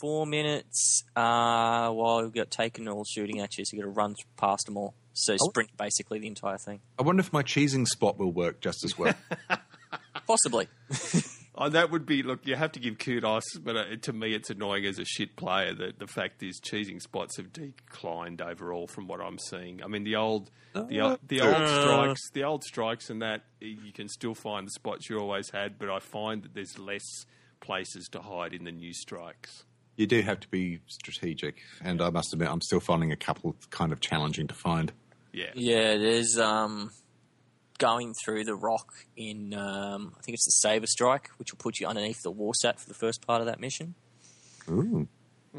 four minutes uh, while you got taken all shooting at you. So you got to run past them all. So Oh. sprint basically the entire thing. I wonder if my cheesing spot will work just as well. *laughs* Possibly. *laughs* Oh, that would be look. You have to give kudos, but uh, to me, it's annoying as a shit player that the fact is cheesing spots have declined overall from what I'm seeing. I mean, the old, the, o- the old Uh. strikes, the old strikes, and that you can still find the spots you always had, but I find that there's less places to hide in the new strikes. you do have to be strategic, and I must admit, I'm still finding a couple kind of challenging to find. Yeah, Yeah, there's um, going through the rock in um, I think it's the Saber Strike, which will put you underneath the Warsat for the first part of that mission. Ooh.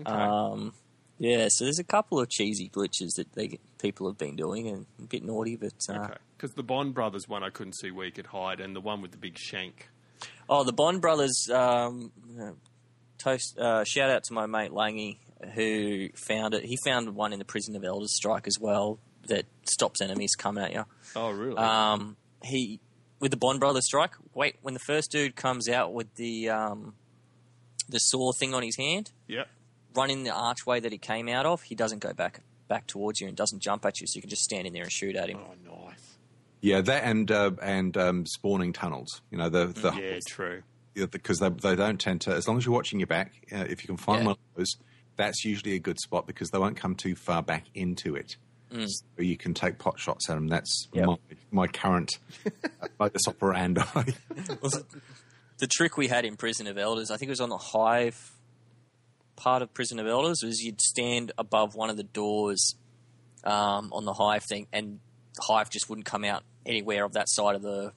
Um, yeah, so there's a couple of cheesy glitches that they people have been doing and a bit naughty, but uh, okay. Because the Bond brothers one I couldn't see where you could hide, and the one with the big shank. Oh, the Bond brothers. Um, uh, toast. Uh, shout out to my mate Langy who found it. He found one in the Prison of Elders strike as well that stops enemies coming at you. Oh, really? Um, he with the Bond brothers strike. Wait, when the first dude comes out with the um, the saw thing on his hand, yep. run in the archway that he came out of. He doesn't go back back towards you and doesn't jump at you, so you can just stand in there and shoot at him. Oh, nice. Yeah, that and uh, and um, spawning tunnels. You know the the Yeah, true. because they they don't tend to. As long as you're watching your back, uh, if you can find Yeah. one of those, that's usually a good spot because they won't come too far back into it. So you can take pot shots at them. That's Yep. my my current uh, *laughs* modus operandi. the trick we had in Prison of Elders, I think it was on the Hive part of Prison of Elders, was you'd stand above one of the doors um, on the Hive thing, and the Hive just wouldn't come out anywhere of that side of the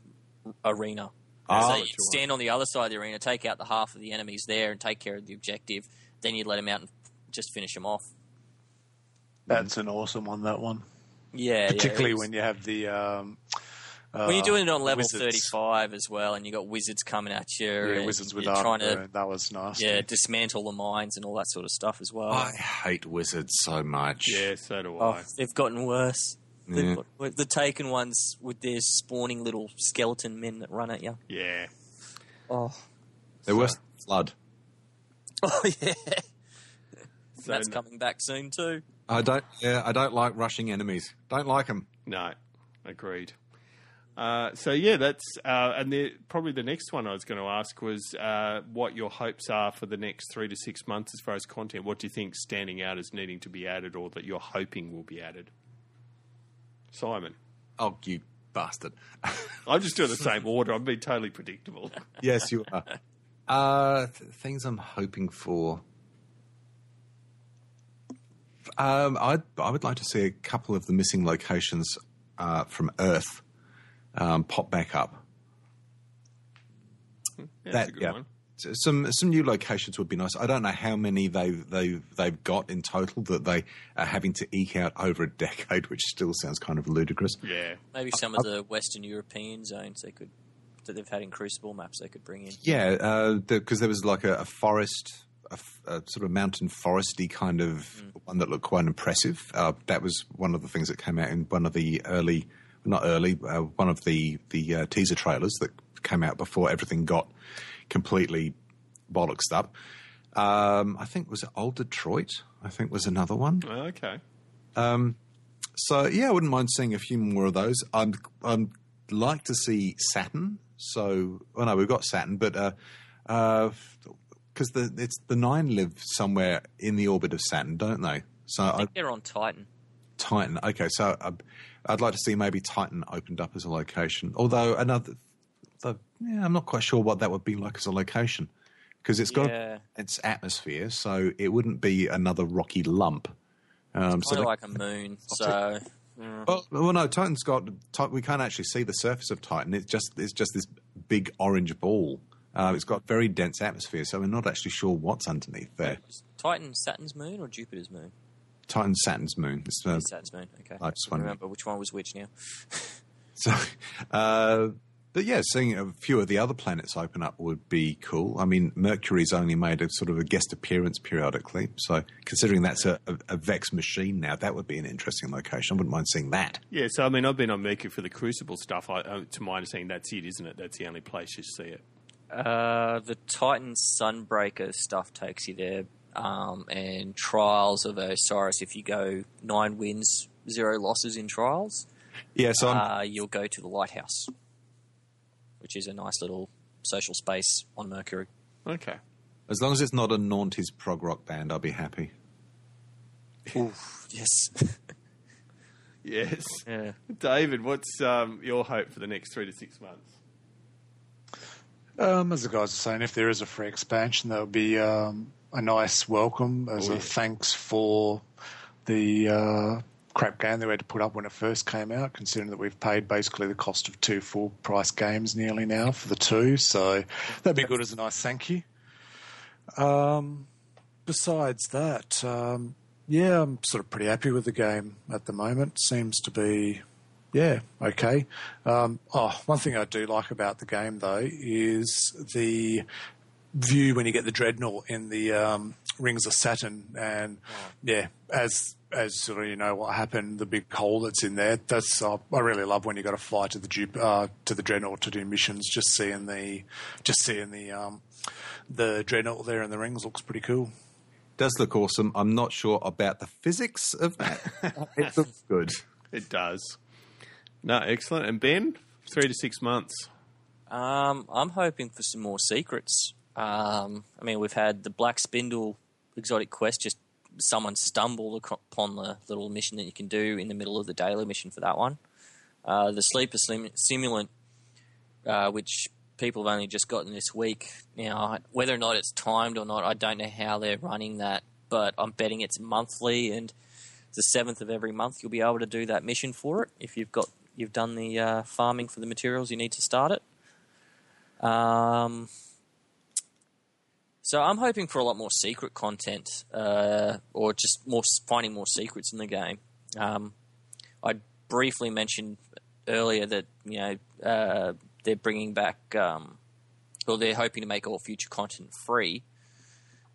arena. Ah, so you'd stand on the other side of the arena, take out the half of the enemies there, and take care of the objective. Then you'd let them out and just finish them off. That's an awesome one. That one, Yeah, particularly yeah, when you have the. Um, uh, when you're doing it on level wizards. 35 as well, and you got wizards coming at you. Yeah, and wizards with you're trying armor. to that was nice. yeah dismantle the mines and all that sort of stuff as well. I hate wizards so much. Yeah, so do Oh, I. they've gotten worse. Yeah. got- the taken ones with their spawning little skeleton men that run at you. Yeah. Oh, They're worse than flood. *laughs* oh yeah. So That's n- coming back soon too. I don't. Yeah, I don't like rushing enemies. Don't like them. No, agreed. Uh, so yeah, that's uh, and the, probably the next one I was going to ask was uh, what your hopes are for the next three to six months as far as content. What do you think standing out as needing to be added, or that you're hoping will be added? Simon, Oh, you bastard! *laughs* I'm just doing the same order. I'm being totally predictable. yes, you are. Uh, th- things I'm hoping for. Um, I I would like to see a couple of the missing locations uh, from Earth um, pop back up. Yeah, that's That- a good yeah. one. Some some new locations would be nice. I don't know how many they've they they've got in total that they are having to eke out over a decade, which still sounds kind of ludicrous. Yeah, Maybe some of the Western European zones they could that they've had in Crucible maps they could bring in. Yeah, because there was like a, a forest, a, a sort of mountain foresty kind of one that looked quite impressive. Uh, that was one of the things that came out in one of the early, not early, uh, one of the the uh, teaser trailers that came out before everything got completely bollocksed up. Um, I think was it Old Detroit. I think was another one. okay. So yeah, I wouldn't mind seeing a few more of those. I'm I'm like to see Saturn. So well, no, we've got Saturn, but because the it's the nine live somewhere in the orbit of Saturn, don't they? So I I, they're on Titan. Titan. Okay, so I, I'd like to see maybe Titan opened up as a location. Although another, the, yeah, I'm not quite sure what that would be like as a location because it's got Yeah. its atmosphere, so it wouldn't be another rocky lump. Um, so Kind they- like a moon. So Well, well, no. Titan's got. We can't actually see the surface of Titan. It's just it's just this big orange ball. Uh, it's got very dense atmosphere, so we're not actually sure what's underneath there. is Titan Saturn's moon or Jupiter's moon? Titan Saturn's moon. It's, uh, Saturn's moon. Okay. I just I wondered. remember which one was which now. *laughs* so, uh, but yeah, seeing a few of the other planets open up would be cool. I mean, Mercury's only made a sort of a guest appearance periodically, so considering that's a, a, a Vex machine now, that would be an interesting location. I wouldn't mind seeing that. Yeah, so I mean, I've been on Mercury for the Crucible stuff. I, uh, to my understanding, that's it, isn't it? That's the only place you see it. Uh, the Titan Sunbreaker stuff takes you there, um, and Trials of Osiris. If you go nine wins, zero losses in Trials, Yeah, so uh, you'll go to the Lighthouse, which is a nice little social space on Mercury. Okay. as long as it's not a Nantes prog rock band, I'll be happy. Yes. Yes. yeah. David, what's um, your hope for the next three to six months? Um, as the guys are saying, if there is a free expansion, that would be um, a nice welcome as Oh, a thanks for the uh, crap game that we had to put up when it first came out, considering that we've paid basically the cost of two full price games nearly now for the two. So that'd be good as a nice thank you. Um, besides that, um, yeah, I'm sort of pretty happy with the game at the moment. Seems to be yeah, okay. Um, oh, one thing I do like about the game though is the view when you get the dreadnought in the um, rings of Saturn, and yeah, as as sort of you know what happened, the big hole that's in there. That's uh, I really love when you got to fly to the Jup- uh, to the dreadnought to do missions. Just seeing the just seeing the um, the dreadnought there in the rings looks pretty cool. does look awesome. I'm not sure about the physics of that. *laughs* it looks good. It does. No, excellent. And Ben, three to six months. Um, I'm hoping for some more secrets. Um, I mean, we've had the Black Spindle exotic quest. Just someone stumbled upon the little mission that you can do in the middle of the daily mission for that one. Uh, the Sleeper sim- Simulant, uh, which people have only just gotten this week. Now, whether or not it's timed or not, I don't know how they're running that, but I'm betting it's monthly and the seventh of every month you'll be able to do that mission for it if you've got you've done the uh, farming for the materials you need to start it. Um, So I'm hoping for a lot more secret content, uh, or just more finding more secrets in the game. Um, I briefly mentioned earlier that you know uh, they're bringing back, um, or they're hoping to make all future content free,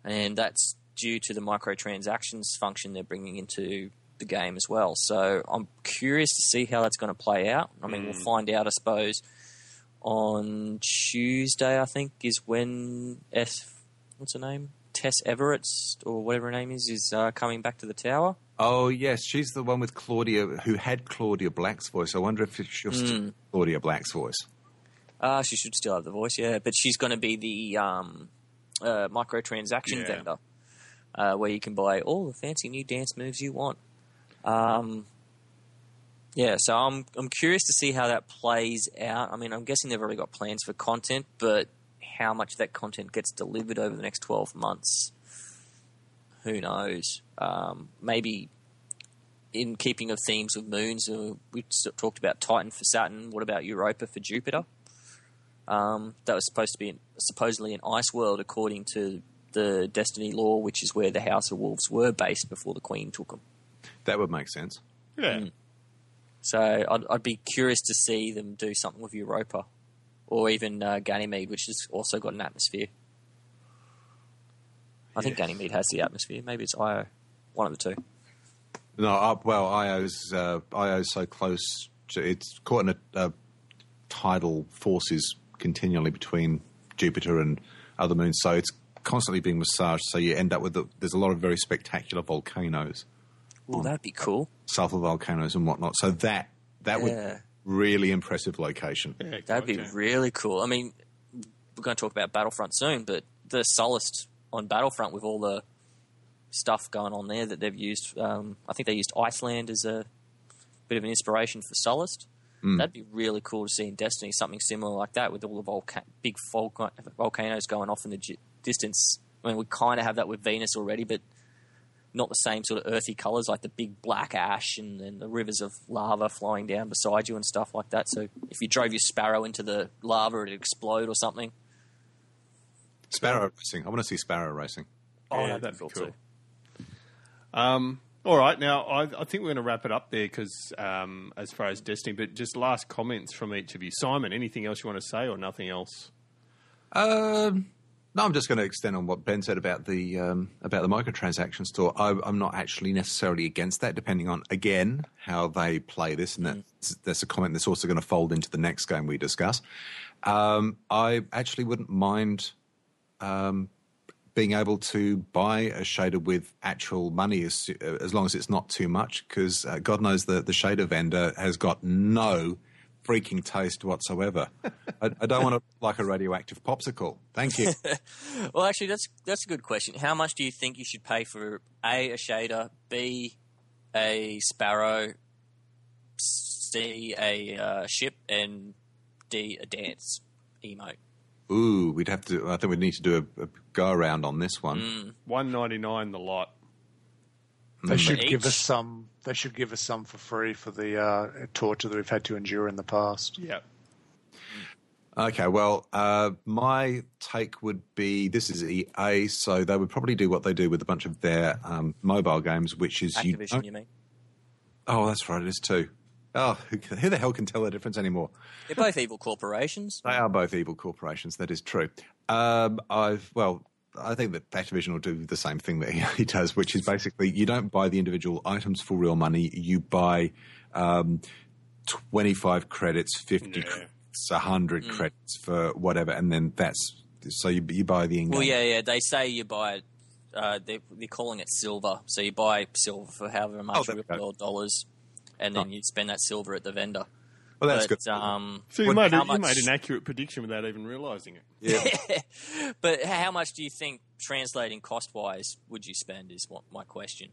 and that's due to the microtransactions function they're bringing into the game as well. So I'm curious to see how that's going to play out. I mean, we'll find out, I suppose, on Tuesday. I think is when S, what's her name, Tess Everett or whatever her name is, is uh, coming back to the tower. Oh yes, she's the one with Claudia, who had Claudia Black's voice. I wonder if she'll still have Claudia Black's voice. Uh, she should still have the voice, yeah. But she's going to be the um, uh, microtransaction Yeah. vendor, uh, where you can buy all the fancy new dance moves you want. Um, yeah, so I'm I'm curious to see how that plays out. I mean, I'm guessing they've already got plans for content, but how much that content gets delivered over the next 12 months, who knows? Um, maybe in keeping of themes of moons, uh, we talked about Titan for Saturn. What about Europa for Jupiter? Um, that was supposed to be supposedly an ice world, according to the Destiny lore, which is where the House of Wolves were based before the Queen took them. That would make sense. Yeah. Mm. So I'd, I'd be curious to see them do something with Europa, or even uh, Ganymede, which has also got an atmosphere. I think Ganymede has the atmosphere. Maybe it's Io, one of the two. No, uh, well, IO's uh, IO's so close. To, it's caught in a, a tidal forces continually between Jupiter and other moons, so it's constantly being massaged. So you end up with the, there's a lot of very spectacular volcanoes, Well, that'd be cool. sulfur volcanoes and whatnot. So that that would Yeah. really impressive location. Yeah, That'd be gotcha. really cool. I mean, we're going to talk about Battlefront soon, but the Sullust on Battlefront with all the stuff going on there that they've used. Um, I think they used Iceland as a bit of an inspiration for Sullust. That'd be really cool to see in Destiny something similar like that with all the volca- big volca- volcanoes going off in the gi- distance. I mean, we kind of have that with Venus already, but not the same sort of earthy colors like the big black ash and, and the rivers of lava flowing down beside you and stuff like that. So if you drove your Sparrow into the lava, it'd explode or something. Sparrow racing. I want to see Sparrow racing. Oh, Yeah, that'd be cool cool. too. Um, all right, now I, I think we're going to wrap it up there because um, as far as Destiny, but just last comments from each of you. Simon, anything else you want to say or nothing else? Um, no, I'm just going to extend on what Ben said about the um, about the microtransaction store. I, I'm not actually necessarily against that, depending on again how they play this, and that's, that's a comment that's also going to fold into the next game we discuss. Um, I actually wouldn't mind um, being able to buy a shader with actual money as, as long as it's not too much, because uh, God knows the shader vendor has got no freaking taste whatsoever. *laughs* I, I don't want to like a radioactive popsicle. Thank you. *laughs* Well, actually, that's that's a good question. How much do you think you should pay for a a shader, b a sparrow, c a uh, ship, and d a dance emote? Ooh, we'd have to. I think we'd need to do a, a go around on this one. One ninety nine the lot. They should each? give us some. They should give us some for free for the uh, torture that we've had to endure in the past. Yeah. Okay, well, uh, my take would be this is EA, so they would probably do what they do with a bunch of their um, mobile games, which is. Activision, don't- you mean? oh, that's right, it is too. Oh, who, *laughs* who the hell can tell the difference anymore? They're both evil corporations. They are both evil corporations. That is true. Um, I've well, I think that Activision will do the same thing that *laughs* he does, which is basically you don't buy the individual items for real money. You buy um, twenty five credits, fifty Yeah. credits, hundred credits for whatever, and then that's so you, you buy the in Well, yeah, yeah. They say you buy. Uh, they, they're calling it silver, so you buy silver for however much Oh, real world dollars, and then you spend that silver at the vendor. Well, that's but, good. Um, So you made, a, how you much- made an accurate prediction without even realizing it. yeah. *laughs* but how much do you think, translating cost wise, would you spend? Is what my question.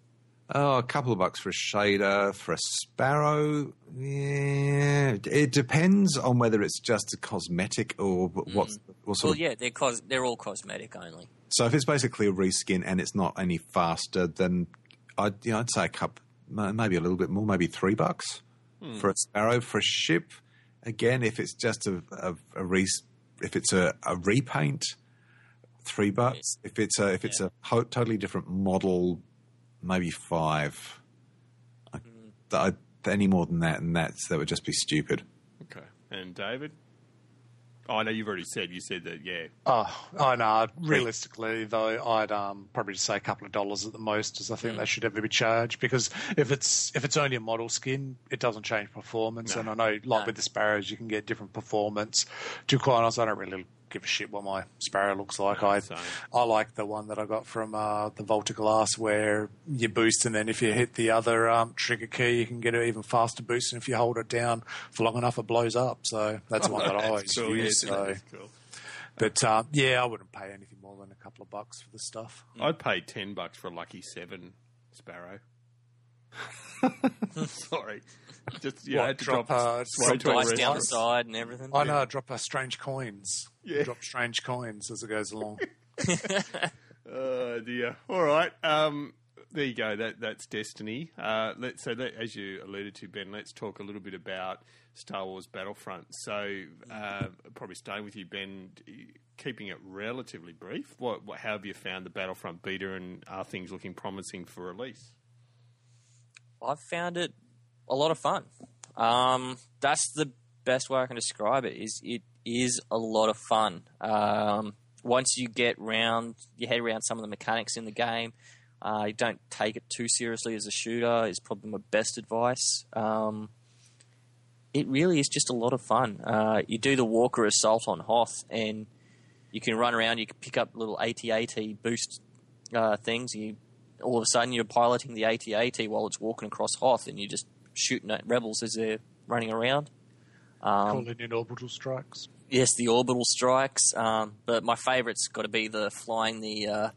Oh, a couple of bucks for a shader, for a sparrow. Yeah, it depends on whether it's just a cosmetic or what's what sort Well, yeah, they're cos- they're all cosmetic only. So if it's basically a reskin and it's not any faster, then I'd you know, I'd say a cup, maybe a little bit more, maybe three bucks for a sparrow for a ship. Again, if it's just a a, a re, if it's a, a repaint, three bucks. If it's a if it's a ho- totally different model, maybe five. Mm-hmm. I, I, any more than that, and that's that would just be stupid. Okay. And David? Oh, I know you've already said. You said that, yeah. Oh, I know. Realistically, though, I'd um, probably just say a couple of dollars at the most, as I think they should ever be charged. Because if it's if it's only a model skin, it doesn't change performance. And I know, like with the sparrows, you can get different performance. To be quite honest, I don't really give a shit what my sparrow looks like. I same. I like the one that I got from uh, the Vault of Glass, where you boost, and then if you hit the other um, trigger key, you can get an even faster boost. And if you hold it down for long enough, it blows up. So that's the one that I *laughs* always Cool, use. yes, so. cool. But uh, yeah, I wouldn't pay anything more than a couple of bucks for the stuff. I'd pay 10 bucks for a Lucky 7 Sparrow. *laughs* *laughs* Sorry. *laughs* Just, yeah, What, I had to drop, drop, uh, straight to some a Dice down the side and everything. I know, drop uh, strange coins. Yeah. Drop strange coins as it goes along. *laughs* Oh dear. All right. Um, there you go. That that's Destiny. Uh, let, so that, as you alluded to, Ben, let's talk a little bit about Star Wars Battlefront. So uh, probably staying with you, Ben, keeping it relatively brief. What, what how have you found the Battlefront beta, and are things looking promising for release? I've found it a lot of fun. Um, that's the best way I can describe it. Is it is a lot of fun. Um, once you get round, you head around some of the mechanics in the game. Uh, you don't take it too seriously as a shooter. Is probably my best advice. Um, it really is just a lot of fun. Uh, you do the Walker assault on Hoth, and you can run around. You can pick up little AT-AT boost uh, things. You all of a sudden you're piloting the AT-AT while it's walking across Hoth, and you're just shooting at rebels as they're running around. Um, Calling in orbital strikes. yes, the orbital strikes, um, but my favourite's got to be the flying the uh,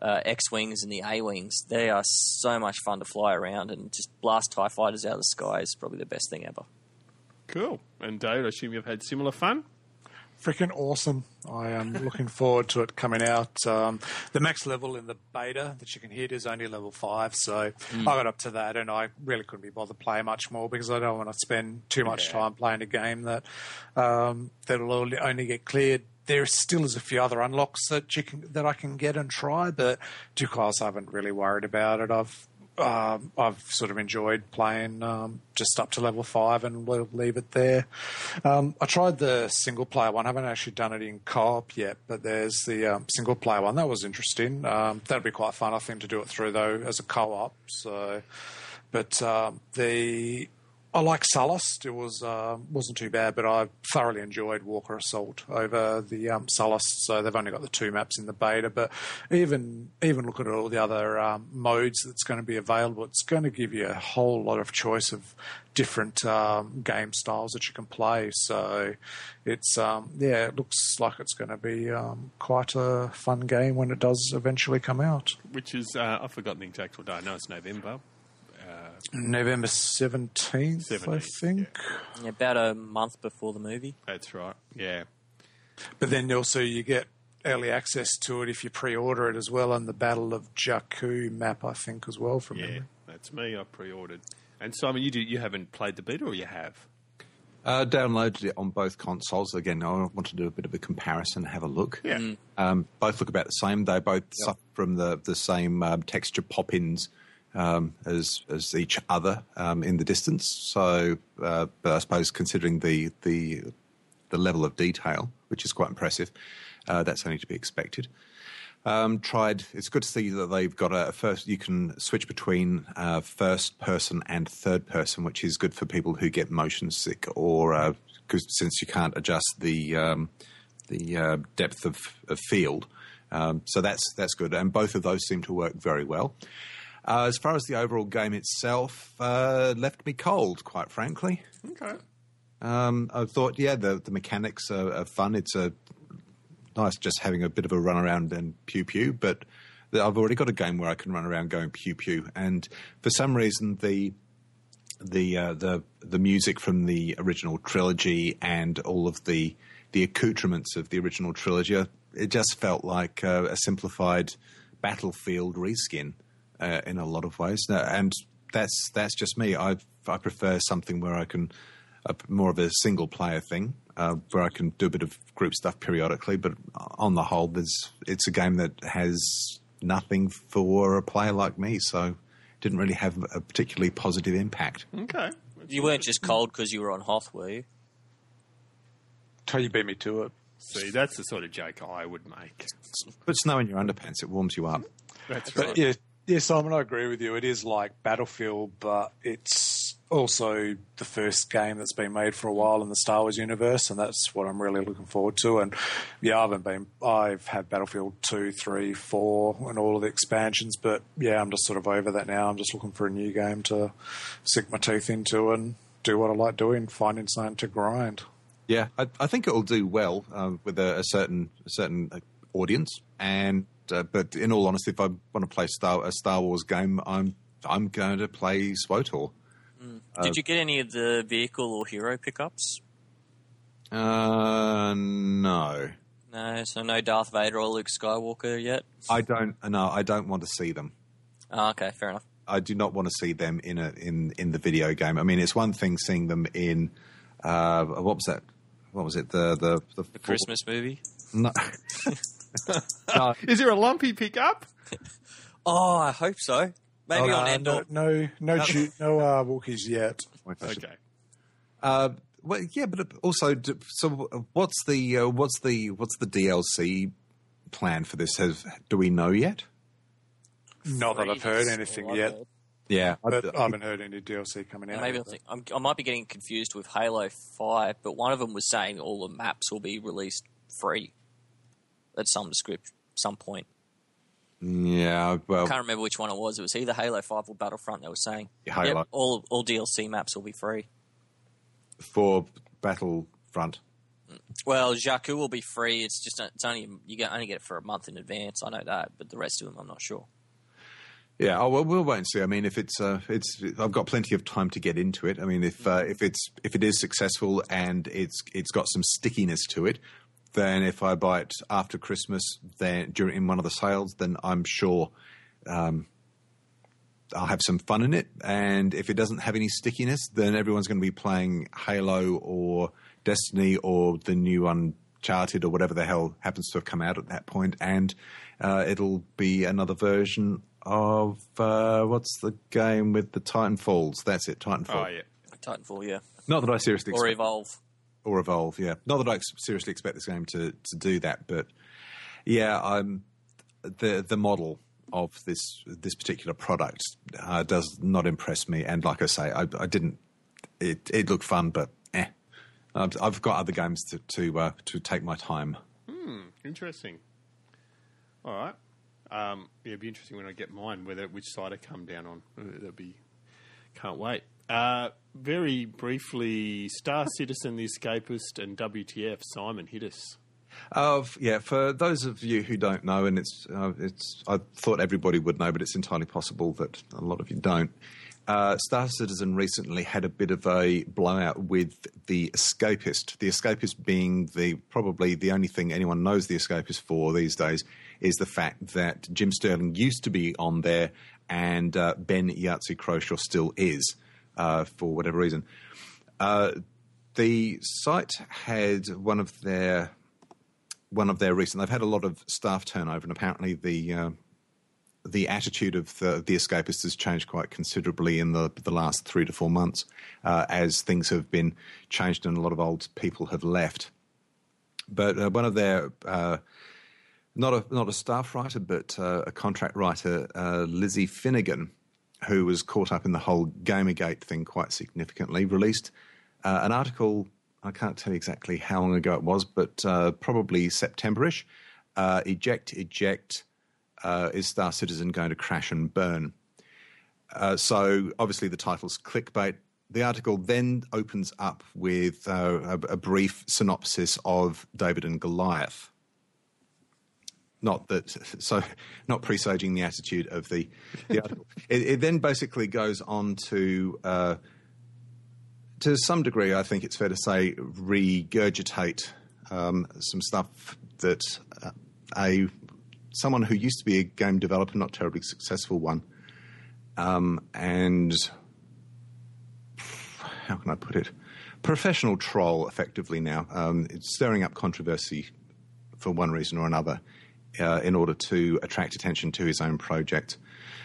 uh, X wings and the A wings. They are so much fun to fly around, and just blast Tie fighters out of the sky is probably the best thing ever. Cool. And Dave, I assume you've had similar fun. Freaking awesome. I am looking forward to it coming out. Um, the max level in the beta that you can hit is only level 5, so I got up to that and I really couldn't be bothered playing much more because I don't want to spend too much Yeah. time playing a game that um, that'll only- only get cleared. There still is a few other unlocks that you can that I can get and try, but because I haven't really worried about it. I've um, I've sort of enjoyed playing um, just up to level five, and we'll leave it there. Um, I tried the single player one. I haven't actually done it in co-op yet, but there's the um, single player one that was interesting. Um, that'd be quite fun, I think, to do it through though as a co-op. So, but um, the I like Sullust. It was uh, wasn't too bad, but I thoroughly enjoyed Walker Assault over the um, Sullust. So they've only got the two maps in the beta, but even even looking at all the other um, modes that's going to be available, it's going to give you a whole lot of choice of different um, game styles that you can play. So it's um, yeah, it looks like it's going to be um, quite a fun game when it does eventually come out. Which is, uh, I've forgotten the exact date. No, it's November. November seventeenth, I think. Yeah, about a month before the movie. That's right. Yeah. But then also you get early access to it if you pre-order it as well, and the Battle of Jakku map, I think, as well. From Yeah. memory. That's me. I pre-ordered. And Simon, you do, you haven't played the beta, or you have? Uh, downloaded it on both consoles. Again, I want to do a bit of a comparison, have a look. Yeah. Um, both look about the same. They both suffer from the the same um, texture pop-ins um, as as each other um, in the distance. So, uh, but I suppose considering the the the level of detail, which is quite impressive, uh, that's only to be expected. Um, tried. It's good to see that they've got a first. You can switch between uh, first person and third person, which is good for people who get motion sick, or because since you can't adjust the um, the uh, depth of, of field, um, so that's that's good. And both of those seem to work very well. Uh, as far as the overall game itself, uh, left me cold, quite frankly. Okay. Um, I thought, yeah, the the mechanics are, are fun. It's a nice just having a bit of a run around and pew pew, but the- I've already got a game where I can run around going pew pew, and for some reason the the uh, the the music from the original trilogy and all of the the accoutrements of the original trilogy, it just felt like uh, a simplified battlefield reskin uh, in a lot of ways, No, and that's that's just me. I I prefer something where I can a, more of a single player thing. uh, where I can do a bit of group stuff periodically. But on the whole, there's it's a game that has nothing for a player like me, so didn't really have a particularly positive impact. Okay. You weren't just cold because you were on Hoth, were you? Tell you beat me to it. See, that's the sort of joke I would make. Put snow in your underpants; it warms you up. That's But right. yeah, yeah, Simon, I agree with you. It is like Battlefield, but it's also the first game that's been made for a while in the Star Wars universe, and that's what I'm really looking forward to. And yeah, I haven't been. I've had Battlefield two, three, four, and all of the expansions, but yeah, I'm just sort of over that now. I'm just looking for a new game to sink my teeth into and do what I like doing, finding something to grind. Yeah, I, I think it will do well um, with a, a certain a certain uh, audience. And uh, but in all honesty, if I want to play Star, a Star Wars game, I'm I'm going to play SWTOR. Did you get any of the vehicle or hero pickups? Uh, no, No, so no Darth Vader or Luke Skywalker yet. I don't. No, I don't want to see them. Oh, okay, fair enough. I do not want to see them in a in in the video game. I mean, it's one thing seeing them in uh, what was that? What was it? The the the, The Christmas movie. No. *laughs* *laughs* no, *laughs* Is there a lumpy pickup? Oh, I hope so. Maybe Uh, on Endor. no, no, no, shoot, no uh, Wookiees yet. Okay. Uh, well, yeah, but also, so what's the uh, what's the what's the DLC plan for this? Has do we know yet? Not that I've heard anything yet, heard. Yeah, but I haven't heard any DLC coming out. maybe I with it. think I'm, I might be getting confused with Halo Five, but one of them was saying all the maps will be released free at some script, some point. yeah. Well, I can't remember which one it was. It was either Halo Five or Battlefront. They were saying, Halo. Yep, all all DLC maps will be free. for Battlefront. Well, Jakku will be free. It's just it's only you get only get it for a month in advance. I know that, but the rest of them, I'm not sure. Yeah, oh, well, we'll wait and see. I mean, if it's uh, it's, I've got plenty of time to get into it. I mean, if uh, if it's if it is successful and it's it's got some stickiness to it, then if I buy it after Christmas, then during in one of the sales, then I'm sure um, I'll have some fun in it. And if it doesn't have any stickiness, then everyone's going to be playing Halo or Destiny or the new Uncharted or whatever the hell happens to have come out at that point, and uh, it'll be another version of uh, what's the game with the Titanfalls? That's it, Titanfall. Oh, yeah. Titanfall, yeah, Not that I seriously or expect, Evolve. Or evolve, yeah. Not that I seriously expect this game to, to do that, but yeah, I'm the the model of this this particular product uh, does not impress me. And like I say, I, I didn't. It it looked fun, but eh. I've, got other games to to uh, to take my time. Hmm, Interesting. All right. Um, yeah, it'd be interesting when I get mine, whether which side I come down on. That'd be. Can't wait. Uh, very briefly, Star Citizen, The Escapist, and WTF. Simon, hit us. Of yeah, for those of you who don't know, and it's uh, it's I thought everybody would know, but it's entirely possible that a lot of you don't. Uh, Star Citizen recently had a bit of a blowout with the Escapist. The Escapist being the probably the only thing anyone knows the Escapist for these days is the fact that Jim Sterling used to be on there, and uh, Ben Yahtzee Croshaw still is uh, for whatever reason. Uh, the site had one of their one of their recent. They've had a lot of staff turnover, and apparently the uh, the attitude of the, the escapists has changed quite considerably in the the last three to four months, uh, as things have been changed and a lot of old people have left. But uh, one of their uh, not a not a staff writer, but uh, a contract writer, uh, Lizzie Finnegan, who was caught up in the whole Gamergate thing quite significantly, released uh, an article. I can't tell you exactly how long ago it was, but uh, probably Septemberish. Uh, eject, eject. Uh, is Star Citizen going to crash and burn? Uh, so obviously the title's clickbait. The article then opens up with uh, a, a brief synopsis of David and Goliath. Not that, so not presaging the attitude of the, the article. *laughs* It, it then basically goes on to, uh, to some degree, I think it's fair to say, regurgitate um, some stuff that uh, a someone who used to be a game developer, not terribly successful one, um, and how can I put it? professional troll, effectively now. Um, it's stirring up controversy for one reason or another uh, in order to attract attention to his own project.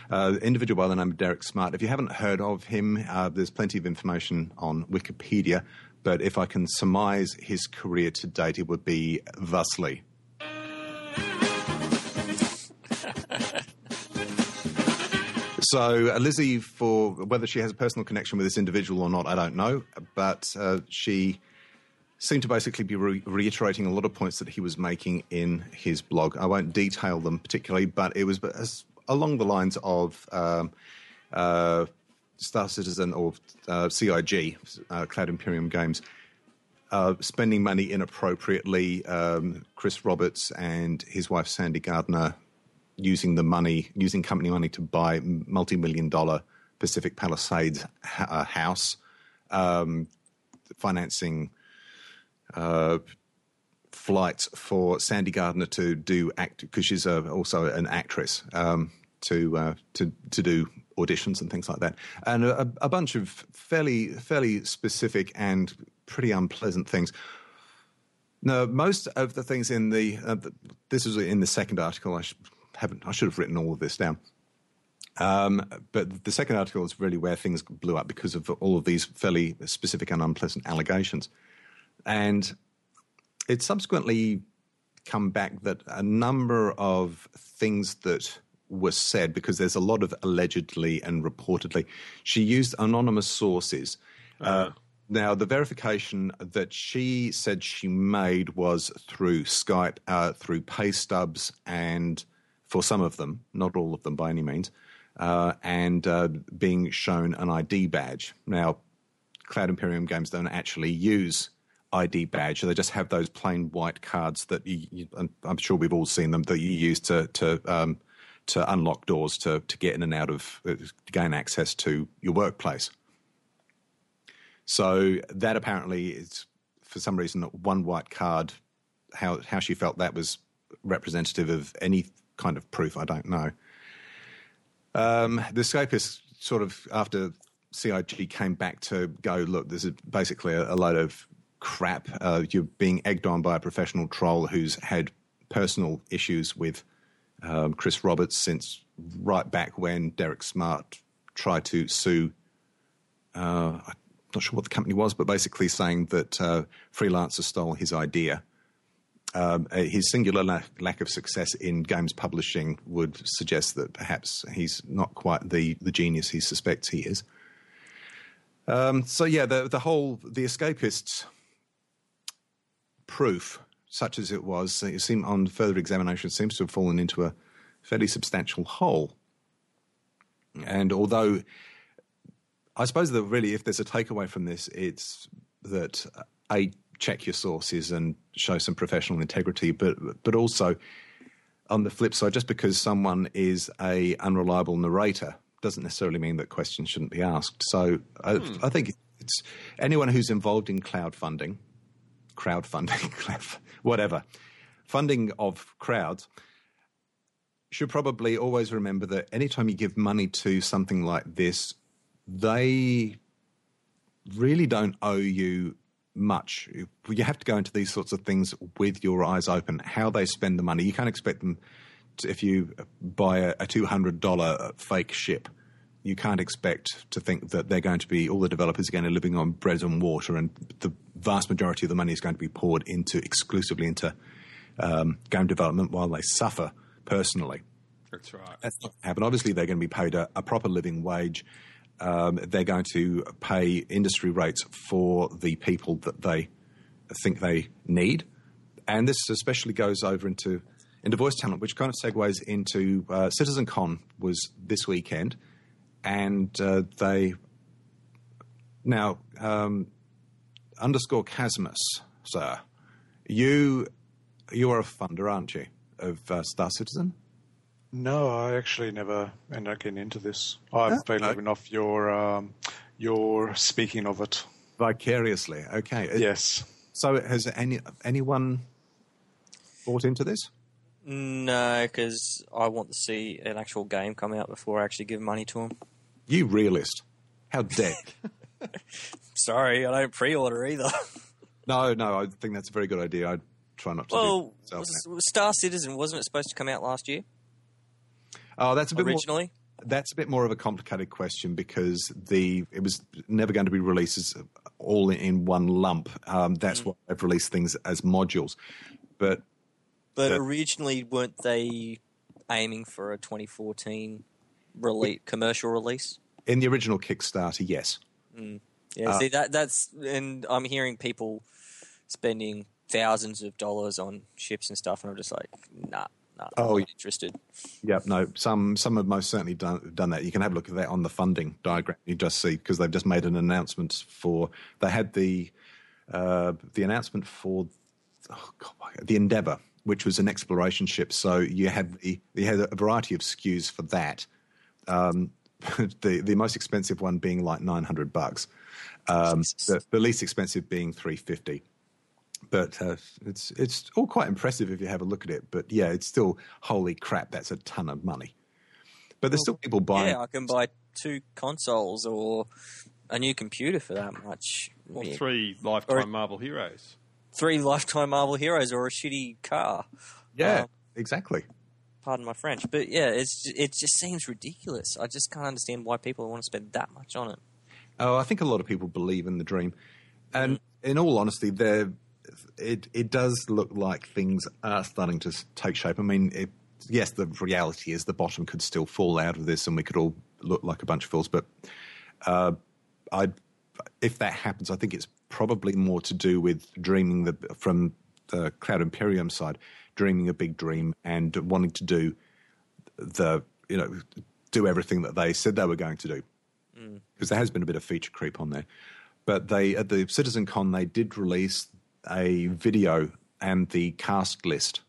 Uh, individual by the name of Derek Smart. If you haven't heard of him, uh, there's plenty of information on Wikipedia. But if I can surmise his career to date, it would be thusly. *laughs* So, uh, Lizzy, for whether she has a personal connection with this individual or not, I don't know. But uh, she seemed to basically be re- reiterating a lot of points that he was making in his blog. I won't detail them particularly, but it was as, along the lines of um, uh, Star Citizen or uh, CIG, uh, Cloud Imperium Games. Uh, spending money inappropriately, um, Chris Roberts and his wife Sandi Gardiner using the money, using company money to buy multi-million dollar Pacific Palisades ha- uh, house, um, financing uh, flights for Sandi Gardiner to do act because she's uh, also an actress um, to uh, to to do auditions and things like that, and a, a bunch of fairly fairly specific and pretty unpleasant things. No, most of the things in the, uh, the this is in the second article. I sh- haven't. I should have written all of this down. Um, but the second article is really where things blew up because of all of these fairly specific and unpleasant allegations, and it subsequently come back that a number of things that were said because there's a lot of allegedly and reportedly. She used anonymous sources. Uh, now, the verification that she said she made was through Skype, uh, through pay stubs, and for some of them, not all of them by any means, uh, and uh, being shown an ID badge. Now, Cloud Imperium games don't actually use ID badge; they just have those plain white cards that you, you, I'm sure we've all seen them that you use to to um, to unlock doors to to get in and out of uh, gain access to your workplace. So that apparently is, for some reason, one white card. How how she felt that was representative of any kind of proof, I don't know. Um, the Escapist sort of after CIG came back to go look. This is basically a, a load of crap. Uh, you're being egged on by a professional troll who's had personal issues with um, Chris Roberts since right back when Derek Smart tried to sue. Uh, I'm not sure what the company was, but basically saying that uh, freelancer stole his idea. Um, uh, his singular lack, lack of success in games publishing would suggest that perhaps he's not quite the, the genius he suspects he is. Um, so yeah, the the whole the Escapist's proof, such as it was, it seemed on further examination seems to have fallen into a fairly substantial hole. And although I suppose that really, if there's a takeaway from this, it's that a check your sources and show some professional integrity, but but also on the flip side, just because someone is a unreliable narrator doesn't necessarily mean that questions shouldn't be asked. So I, hmm. I think it's anyone who's involved in cloud funding, crowdfunding, *laughs* whatever, funding of crowds should probably always remember that anytime you give money to something like this, they really don't owe you much. You have to go into these sorts of things with your eyes open. How they spend the money, you can't expect them. To, if you buy a, a two hundred dollar fake ship, you can't expect to think that they're going to be all the developers are going to be living on bread and water, and the vast majority of the money is going to be poured into exclusively into um, game development while they suffer personally. That's right. That's not going to happen. Obviously, they're going to be paid a, a proper living wage. Um, they're going to pay industry rates for the people that they think they need, and this especially goes over into into voice talent, which kind of segues into uh, Citizen Con was this weekend, and uh, they now um, underscore Casmus, sir. You you are a funder, aren't you, of uh, Star Citizen? No, I actually never end up getting into this. I've been living off your um, your speaking of it. Vicariously, okay. Yes. So has any anyone bought into this? No, because I want to see an actual game come out before I actually give money to them. You realist. How dare. *laughs* Sorry, I don't pre-order either. No, no, I think that's a very good idea. I try not to. well, do it was, Star Citizen wasn't it supposed to come out last year oh, that's a bit more. originally? That's a bit more of a complicated question because the it was never going to be released as all in one lump. Um, that's why they've released things as modules. But But The- originally, weren't they aiming for a 2014 release, commercial release? in the original Kickstarter, yes. Yeah, Uh, see that that's and I'm hearing people spending thousands of dollars on ships and stuff, and I'm just like, nah, nah, Oh, yeah. interested. Yep, no, some some have most certainly done done that. You can have a look at that on the funding diagram. You just see because they've just made an announcement for they had the uh, the announcement for oh God, the Endeavour, which was an exploration ship. So you had the you had a variety of SKUs for that. Um, *laughs* the the most expensive one being like nine hundred bucks. Um, the, the least expensive being three fifty but uh, it's it's all quite impressive if you have a look at it. But yeah, it's still holy crap. That's a ton of money. But there's still people buying. Yeah, I can buy two consoles or a new computer for that much. Or Yeah. three lifetime Or- Marvel heroes. three lifetime Marvel heroes or a shitty car. yeah, Uh, exactly. Pardon my French, but yeah, it's it just seems ridiculous. I just can't understand why people want to spend that much on it. Oh, I think a lot of people believe in the dream, and in all honesty, there it it does look like things are starting to take shape. I mean, it, yes, the reality is the bottom could still fall out of this, and we could all look like a bunch of fools. But uh, I, if that happens, I think it's probably more to do with dreaming the from the Cloud Imperium side, dreaming a big dream and wanting to do the you know do everything that they said they were going to do because there has been a bit of feature creep on there. But they at the Citizen Con they did release a video and the cast list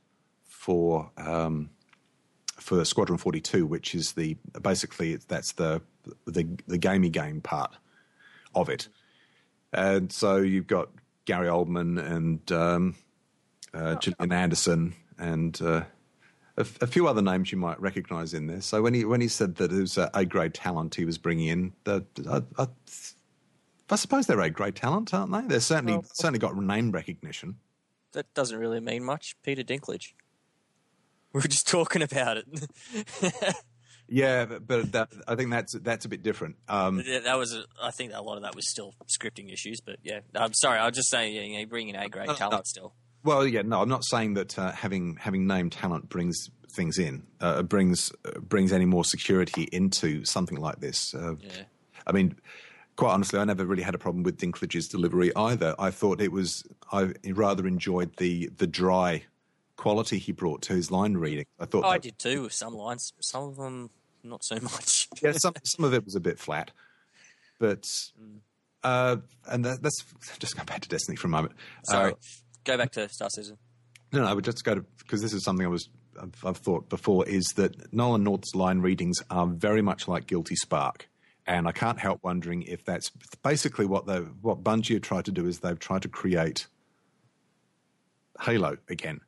for um, for Squadron Forty Two, which is the basically that's the the the gamey game part of it. And so you've got Gary Oldman and um, uh, Gillian Anderson and uh, a, f- a few other names you might recognise in there. So when he when he said that it was a A grade talent he was bringing in, the, I, I, I suppose they're A grade talent, aren't they? They're certainly Well- certainly got name recognition. That doesn't really mean much. Peter Dinklage. We were just talking about it. *laughs* Yeah, but, but that, I think that's that's a bit different. Um, that was. A, I think a lot of that was still scripting issues, but yeah, I'm sorry. I was just saying, yeah, you know, bringing A grade no, talent no. still. Well, yeah, no, I'm not saying that uh, having having named talent brings things in, uh, brings uh, brings any more security into something like this. Uh, Yeah. I mean, quite honestly, I never really had a problem with Dinklage's delivery either. I thought it was I rather enjoyed the the dry quality he brought to his line reading. I thought Oh, I did too with some lines. Some of them not so much. yeah, *laughs* some some of it was a bit flat, but uh, and that, that's just go back to Destiny for a moment. Sorry. Uh, Go back to Star Citizen. No, no, I would just go to because this is something I was I've, I've thought before is that Nolan North's line readings are very much like Guilty Spark, and I can't help wondering if that's basically what they what Bungie have tried to do is they've tried to create Halo again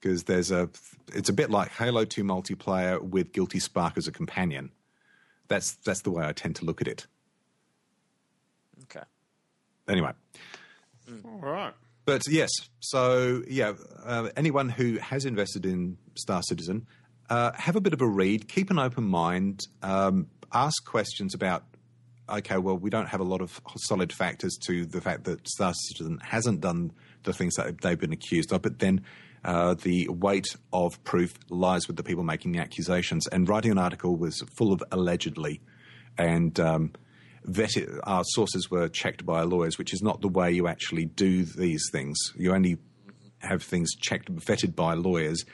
because there's a it's a bit like Halo Two multiplayer with Guilty Spark as a companion. That's that's the way I tend to look at it. Okay. Anyway, All right. But yes, so yeah, uh, anyone who has invested in Star Citizen, uh, have a bit of a read, keep an open mind, um, ask questions about. Okay, well, we don't have a lot of solid factors to the fact that Star Citizen hasn't done the things that they've been accused of, but then uh, the weight of proof lies with the people making the accusations. And writing an article was full of allegedly, and um, vetted, our sources were checked by lawyers, which is not the way you actually do these things. You only have things checked, vetted by lawyers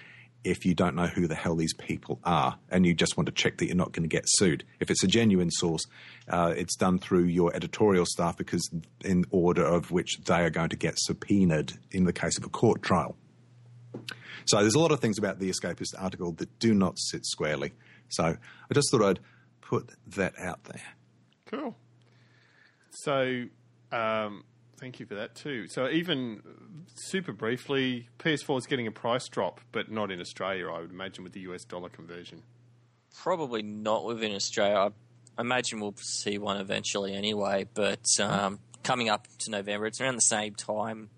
if you don't know who the hell these people are and you just want to check that you're not going to get sued. If it's a genuine source, uh, it's done through your editorial staff because, in order of which they are going to get subpoenaed in the case of a court trial. So there's a lot of things about the Escapist article that do not sit squarely. So I just thought I'd put that out there. Cool. So, um, thank you for that too. So, even super briefly, PS4 is getting a price drop, but not in Australia. I would imagine with the US dollar conversion. Probably not within Australia. I imagine we'll see one eventually anyway. But um, coming up to November, it's around the same time.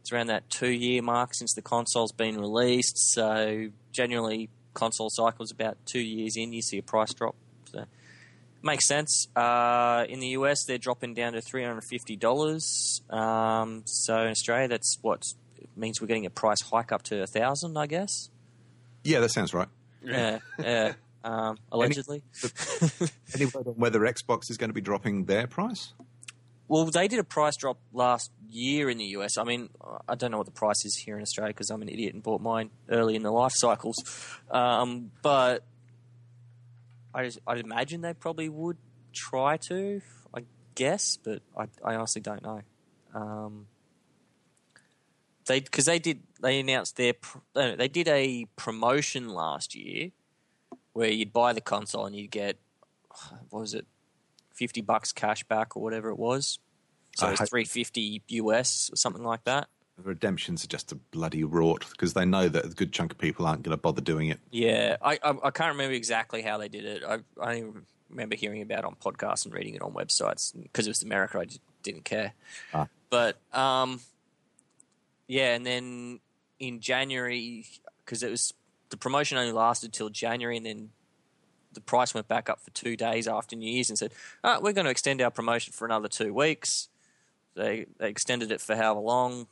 It's around that two-year mark since the console's been released. So generally, console cycles about two years in, you see a price drop. Makes sense. Uh, in the US, they're dropping down to three hundred fifty dollars. Um, so in Australia, that's what means we're getting a price hike up to a thousand, I guess. Yeah, that sounds right. Yeah, yeah. Um, *laughs* allegedly. Any word on whether Xbox is going to be dropping their price? Well, they did a price drop last year in the US. I mean, I don't know what the price is here in Australia because I'm an idiot and bought mine early in the life cycles. Um, but I just, I'd imagine they probably would try to, I guess, but I, I honestly don't know. Um, they because they did they announced their they did a promotion last year where you'd buy the console and you'd get what was it fifty bucks cash back or whatever it was. So it was three fifty US or something like that. Redemptions are just a bloody rort because they know that a good chunk of people aren't going to bother doing it. Yeah, I, I I can't remember exactly how they did it. I I remember hearing about it on podcasts and reading it on websites because it was America. I just didn't care. Ah. But um, yeah, and then in January because it was the promotion only lasted till January, and then the price went back up for two days after New Year's and said, "Ah, we're going to extend our promotion for another two weeks." They they extended it for however long.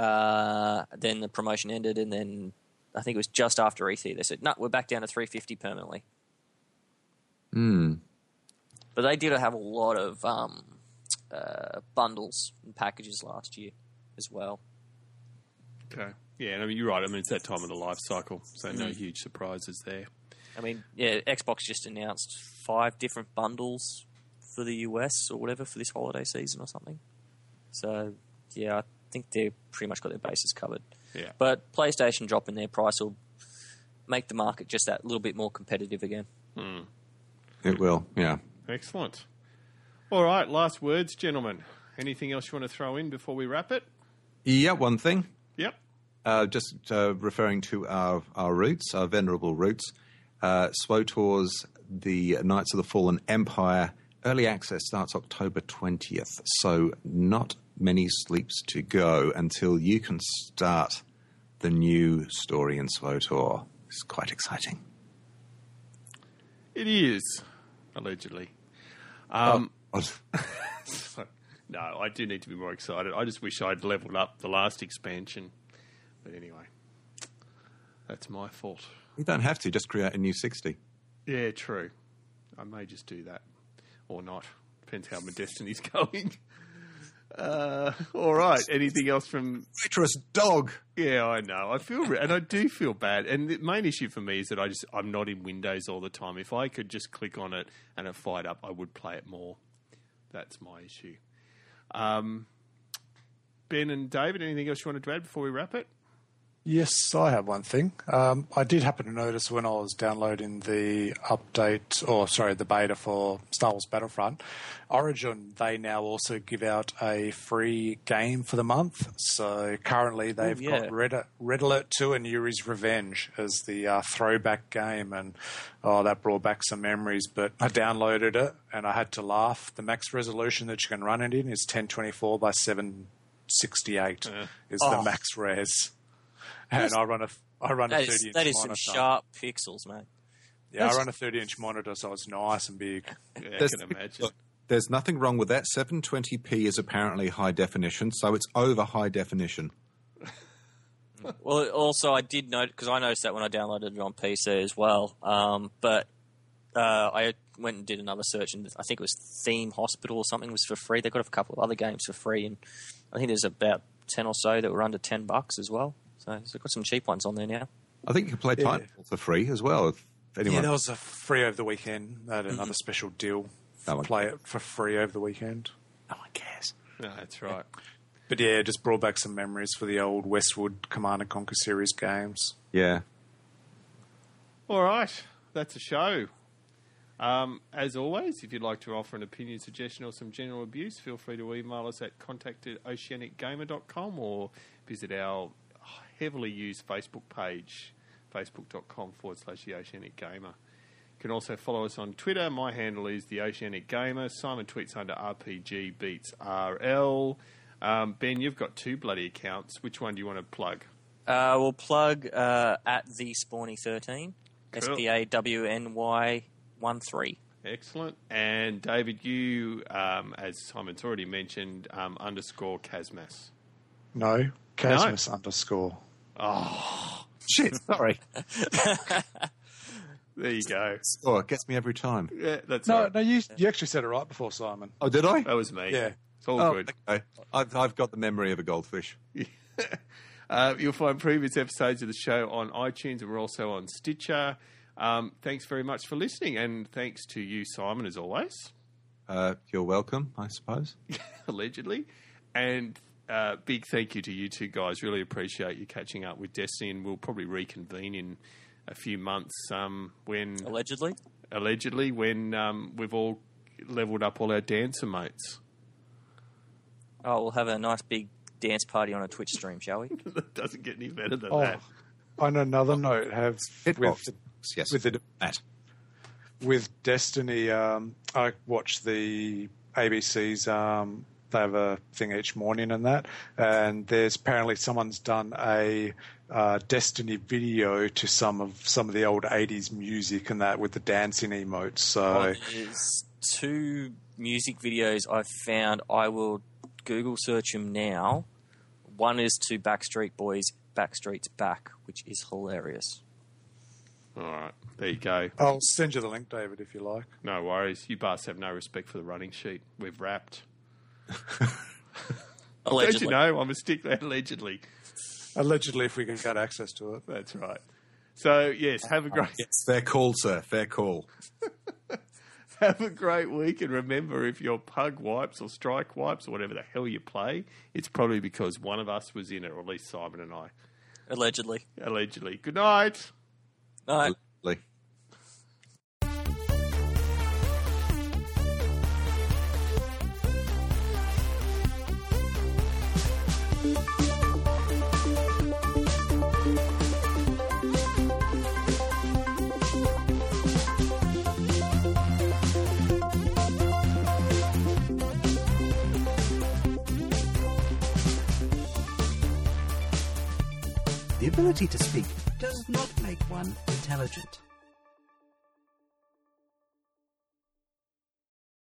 Uh, then the promotion ended, and then I think it was just after E3 they said, "No, we're back down to 350 permanently." Hmm. But they did have a lot of um, uh, bundles and packages last year as well. Okay. Yeah, and I mean you're right. I mean it's that time of the life cycle, so no huge surprises there. I mean, yeah, Xbox just announced five different bundles for the US or whatever for this holiday season or something. So, yeah, I think they've pretty much got their bases covered. Yeah. But PlayStation dropping their price will make the market just that little bit more competitive again. It will, yeah. Excellent. All right, last words, gentlemen. Anything else you want to throw in before we wrap it? Yeah, one thing. Yep. Uh, just uh, referring to our, our roots, our venerable roots. Uh, SWTOR's The Knights of the Fallen Empire early access starts October 20th, so not many sleeps to go until you can start the new story in SWTOR. It's quite exciting. It is, allegedly. Um, Oh, *laughs* no, I do need to be more excited. I just wish I'd leveled up the last expansion. But anyway, that's my fault. you don't have to, just create a new 60. Yeah, true. I may just do that. Or not. Depends how my destiny's *laughs* going. Uh, all right. Anything else from Traitorous dog! Yeah, I know. I feel, re- and I do feel bad. And the main issue for me is that I just I'm not in Windows all the time. If I could just click on it and it fired up, I would play it more. That's my issue. Um, ben and David, anything else you wanted to add before we wrap it? Yes, I have one thing. Um, I did happen to notice when I was downloading the update, or sorry, the beta for Star Wars Battlefront, Origin, they now also give out a free game for the month. So currently they've yeah. got Red, Red Alert 2 and Yuri's Revenge as the uh, throwback game. And oh, that brought back some memories. But I downloaded it and I had to laugh. The max resolution that you can run it in is 1024 by 768 is the Oh. max res and I run a I run a thirty is, inch that is some sharp pixels, mate. Yeah, I run a thirty inch monitor, so it's nice and big. Yeah, I can imagine. Look, there's nothing wrong with that. 720p is apparently high definition, so it's over high definition. *laughs* Well, also I did note because I noticed that when I downloaded it on PC as well. Um, but uh, I went and did another search, and I think it was Theme Hospital or something was for free. They got a couple of other games for free, and I think there's about ten or so that were under ten bucks as well. So they've got some cheap ones on there now. I think you can play Yeah. Titanfall for free as well. If anyone, Yeah, there was a free over the weekend. They had another special deal. No one Play it for free over the weekend. no one cares. No, that's right. But yeah, just brought back some memories for the old Westwood Command and Conquer series games. Yeah. All right, that's a show. Um, as always, if you'd like to offer an opinion, suggestion, or some general abuse, feel free to email us at contact at oceanicgamer.com or visit our heavily used Facebook page, facebook.com forward slash the Oceanic Gamer. You can also follow us on Twitter. My handle is the Oceanic Gamer. Simon tweets under RPG Beats RL. Um, ben, you've got two bloody accounts. Which one do you want to plug? Uh, we'll plug uh, at the Spawny thirteen, S Cool. P A W N Y one three. Excellent. And David, you, um, as Simon's already mentioned, um, underscore Casmas. No, Casmus underscore. Oh, shit, *laughs* sorry. There you go. Oh, it gets me every time. Yeah, that's No, all right. no, you you actually said it right before Simon. Oh, did I? That was me. Yeah. It's all Oh, good. okay. I've, I've got the memory of a goldfish. *laughs* Uh, you'll find previous episodes of the show on iTunes, and we're also on Stitcher. Um, thanks very much for listening, and thanks to you, Simon, as always, Uh, you're welcome, I suppose. *laughs* allegedly. And uh, big thank you to you two guys. Really appreciate you catching up with Destiny, and we'll probably reconvene in a few months um, when Allegedly. allegedly when um, we've all leveled up all our dancer mates. Oh, we'll have a nice big dance party on a Twitch stream, shall we? *laughs* that doesn't get any better than Oh, that. on another note, have with Yes. with the that. with Destiny, um, I watched the ABC's. Um, they have a thing each morning and that, and there's apparently someone's done a uh, Destiny video to some of some of the old '80s music and that with the dancing emotes. So Oh, there's two music videos I've found. I will Google search them now. One is to Backstreet Boys, Backstreet's Back, which is hilarious. All right, there you go. I'll send you the link, David, if you like. No worries. You bastards have no respect for the running sheet. We've wrapped. *laughs* Don't you know? I'm a stickler, *laughs* allegedly. Allegedly, if we can get access to it. That's right. So yes, have a great Yes, fair call, sir. Fair call. *laughs* have a great week, and remember, if your pug wipes or strike wipes or whatever the hell you play, it's probably because one of us was in it, or at least Simon and I, Allegedly. allegedly. Good night. All right. The ability to speak does not make one intelligent.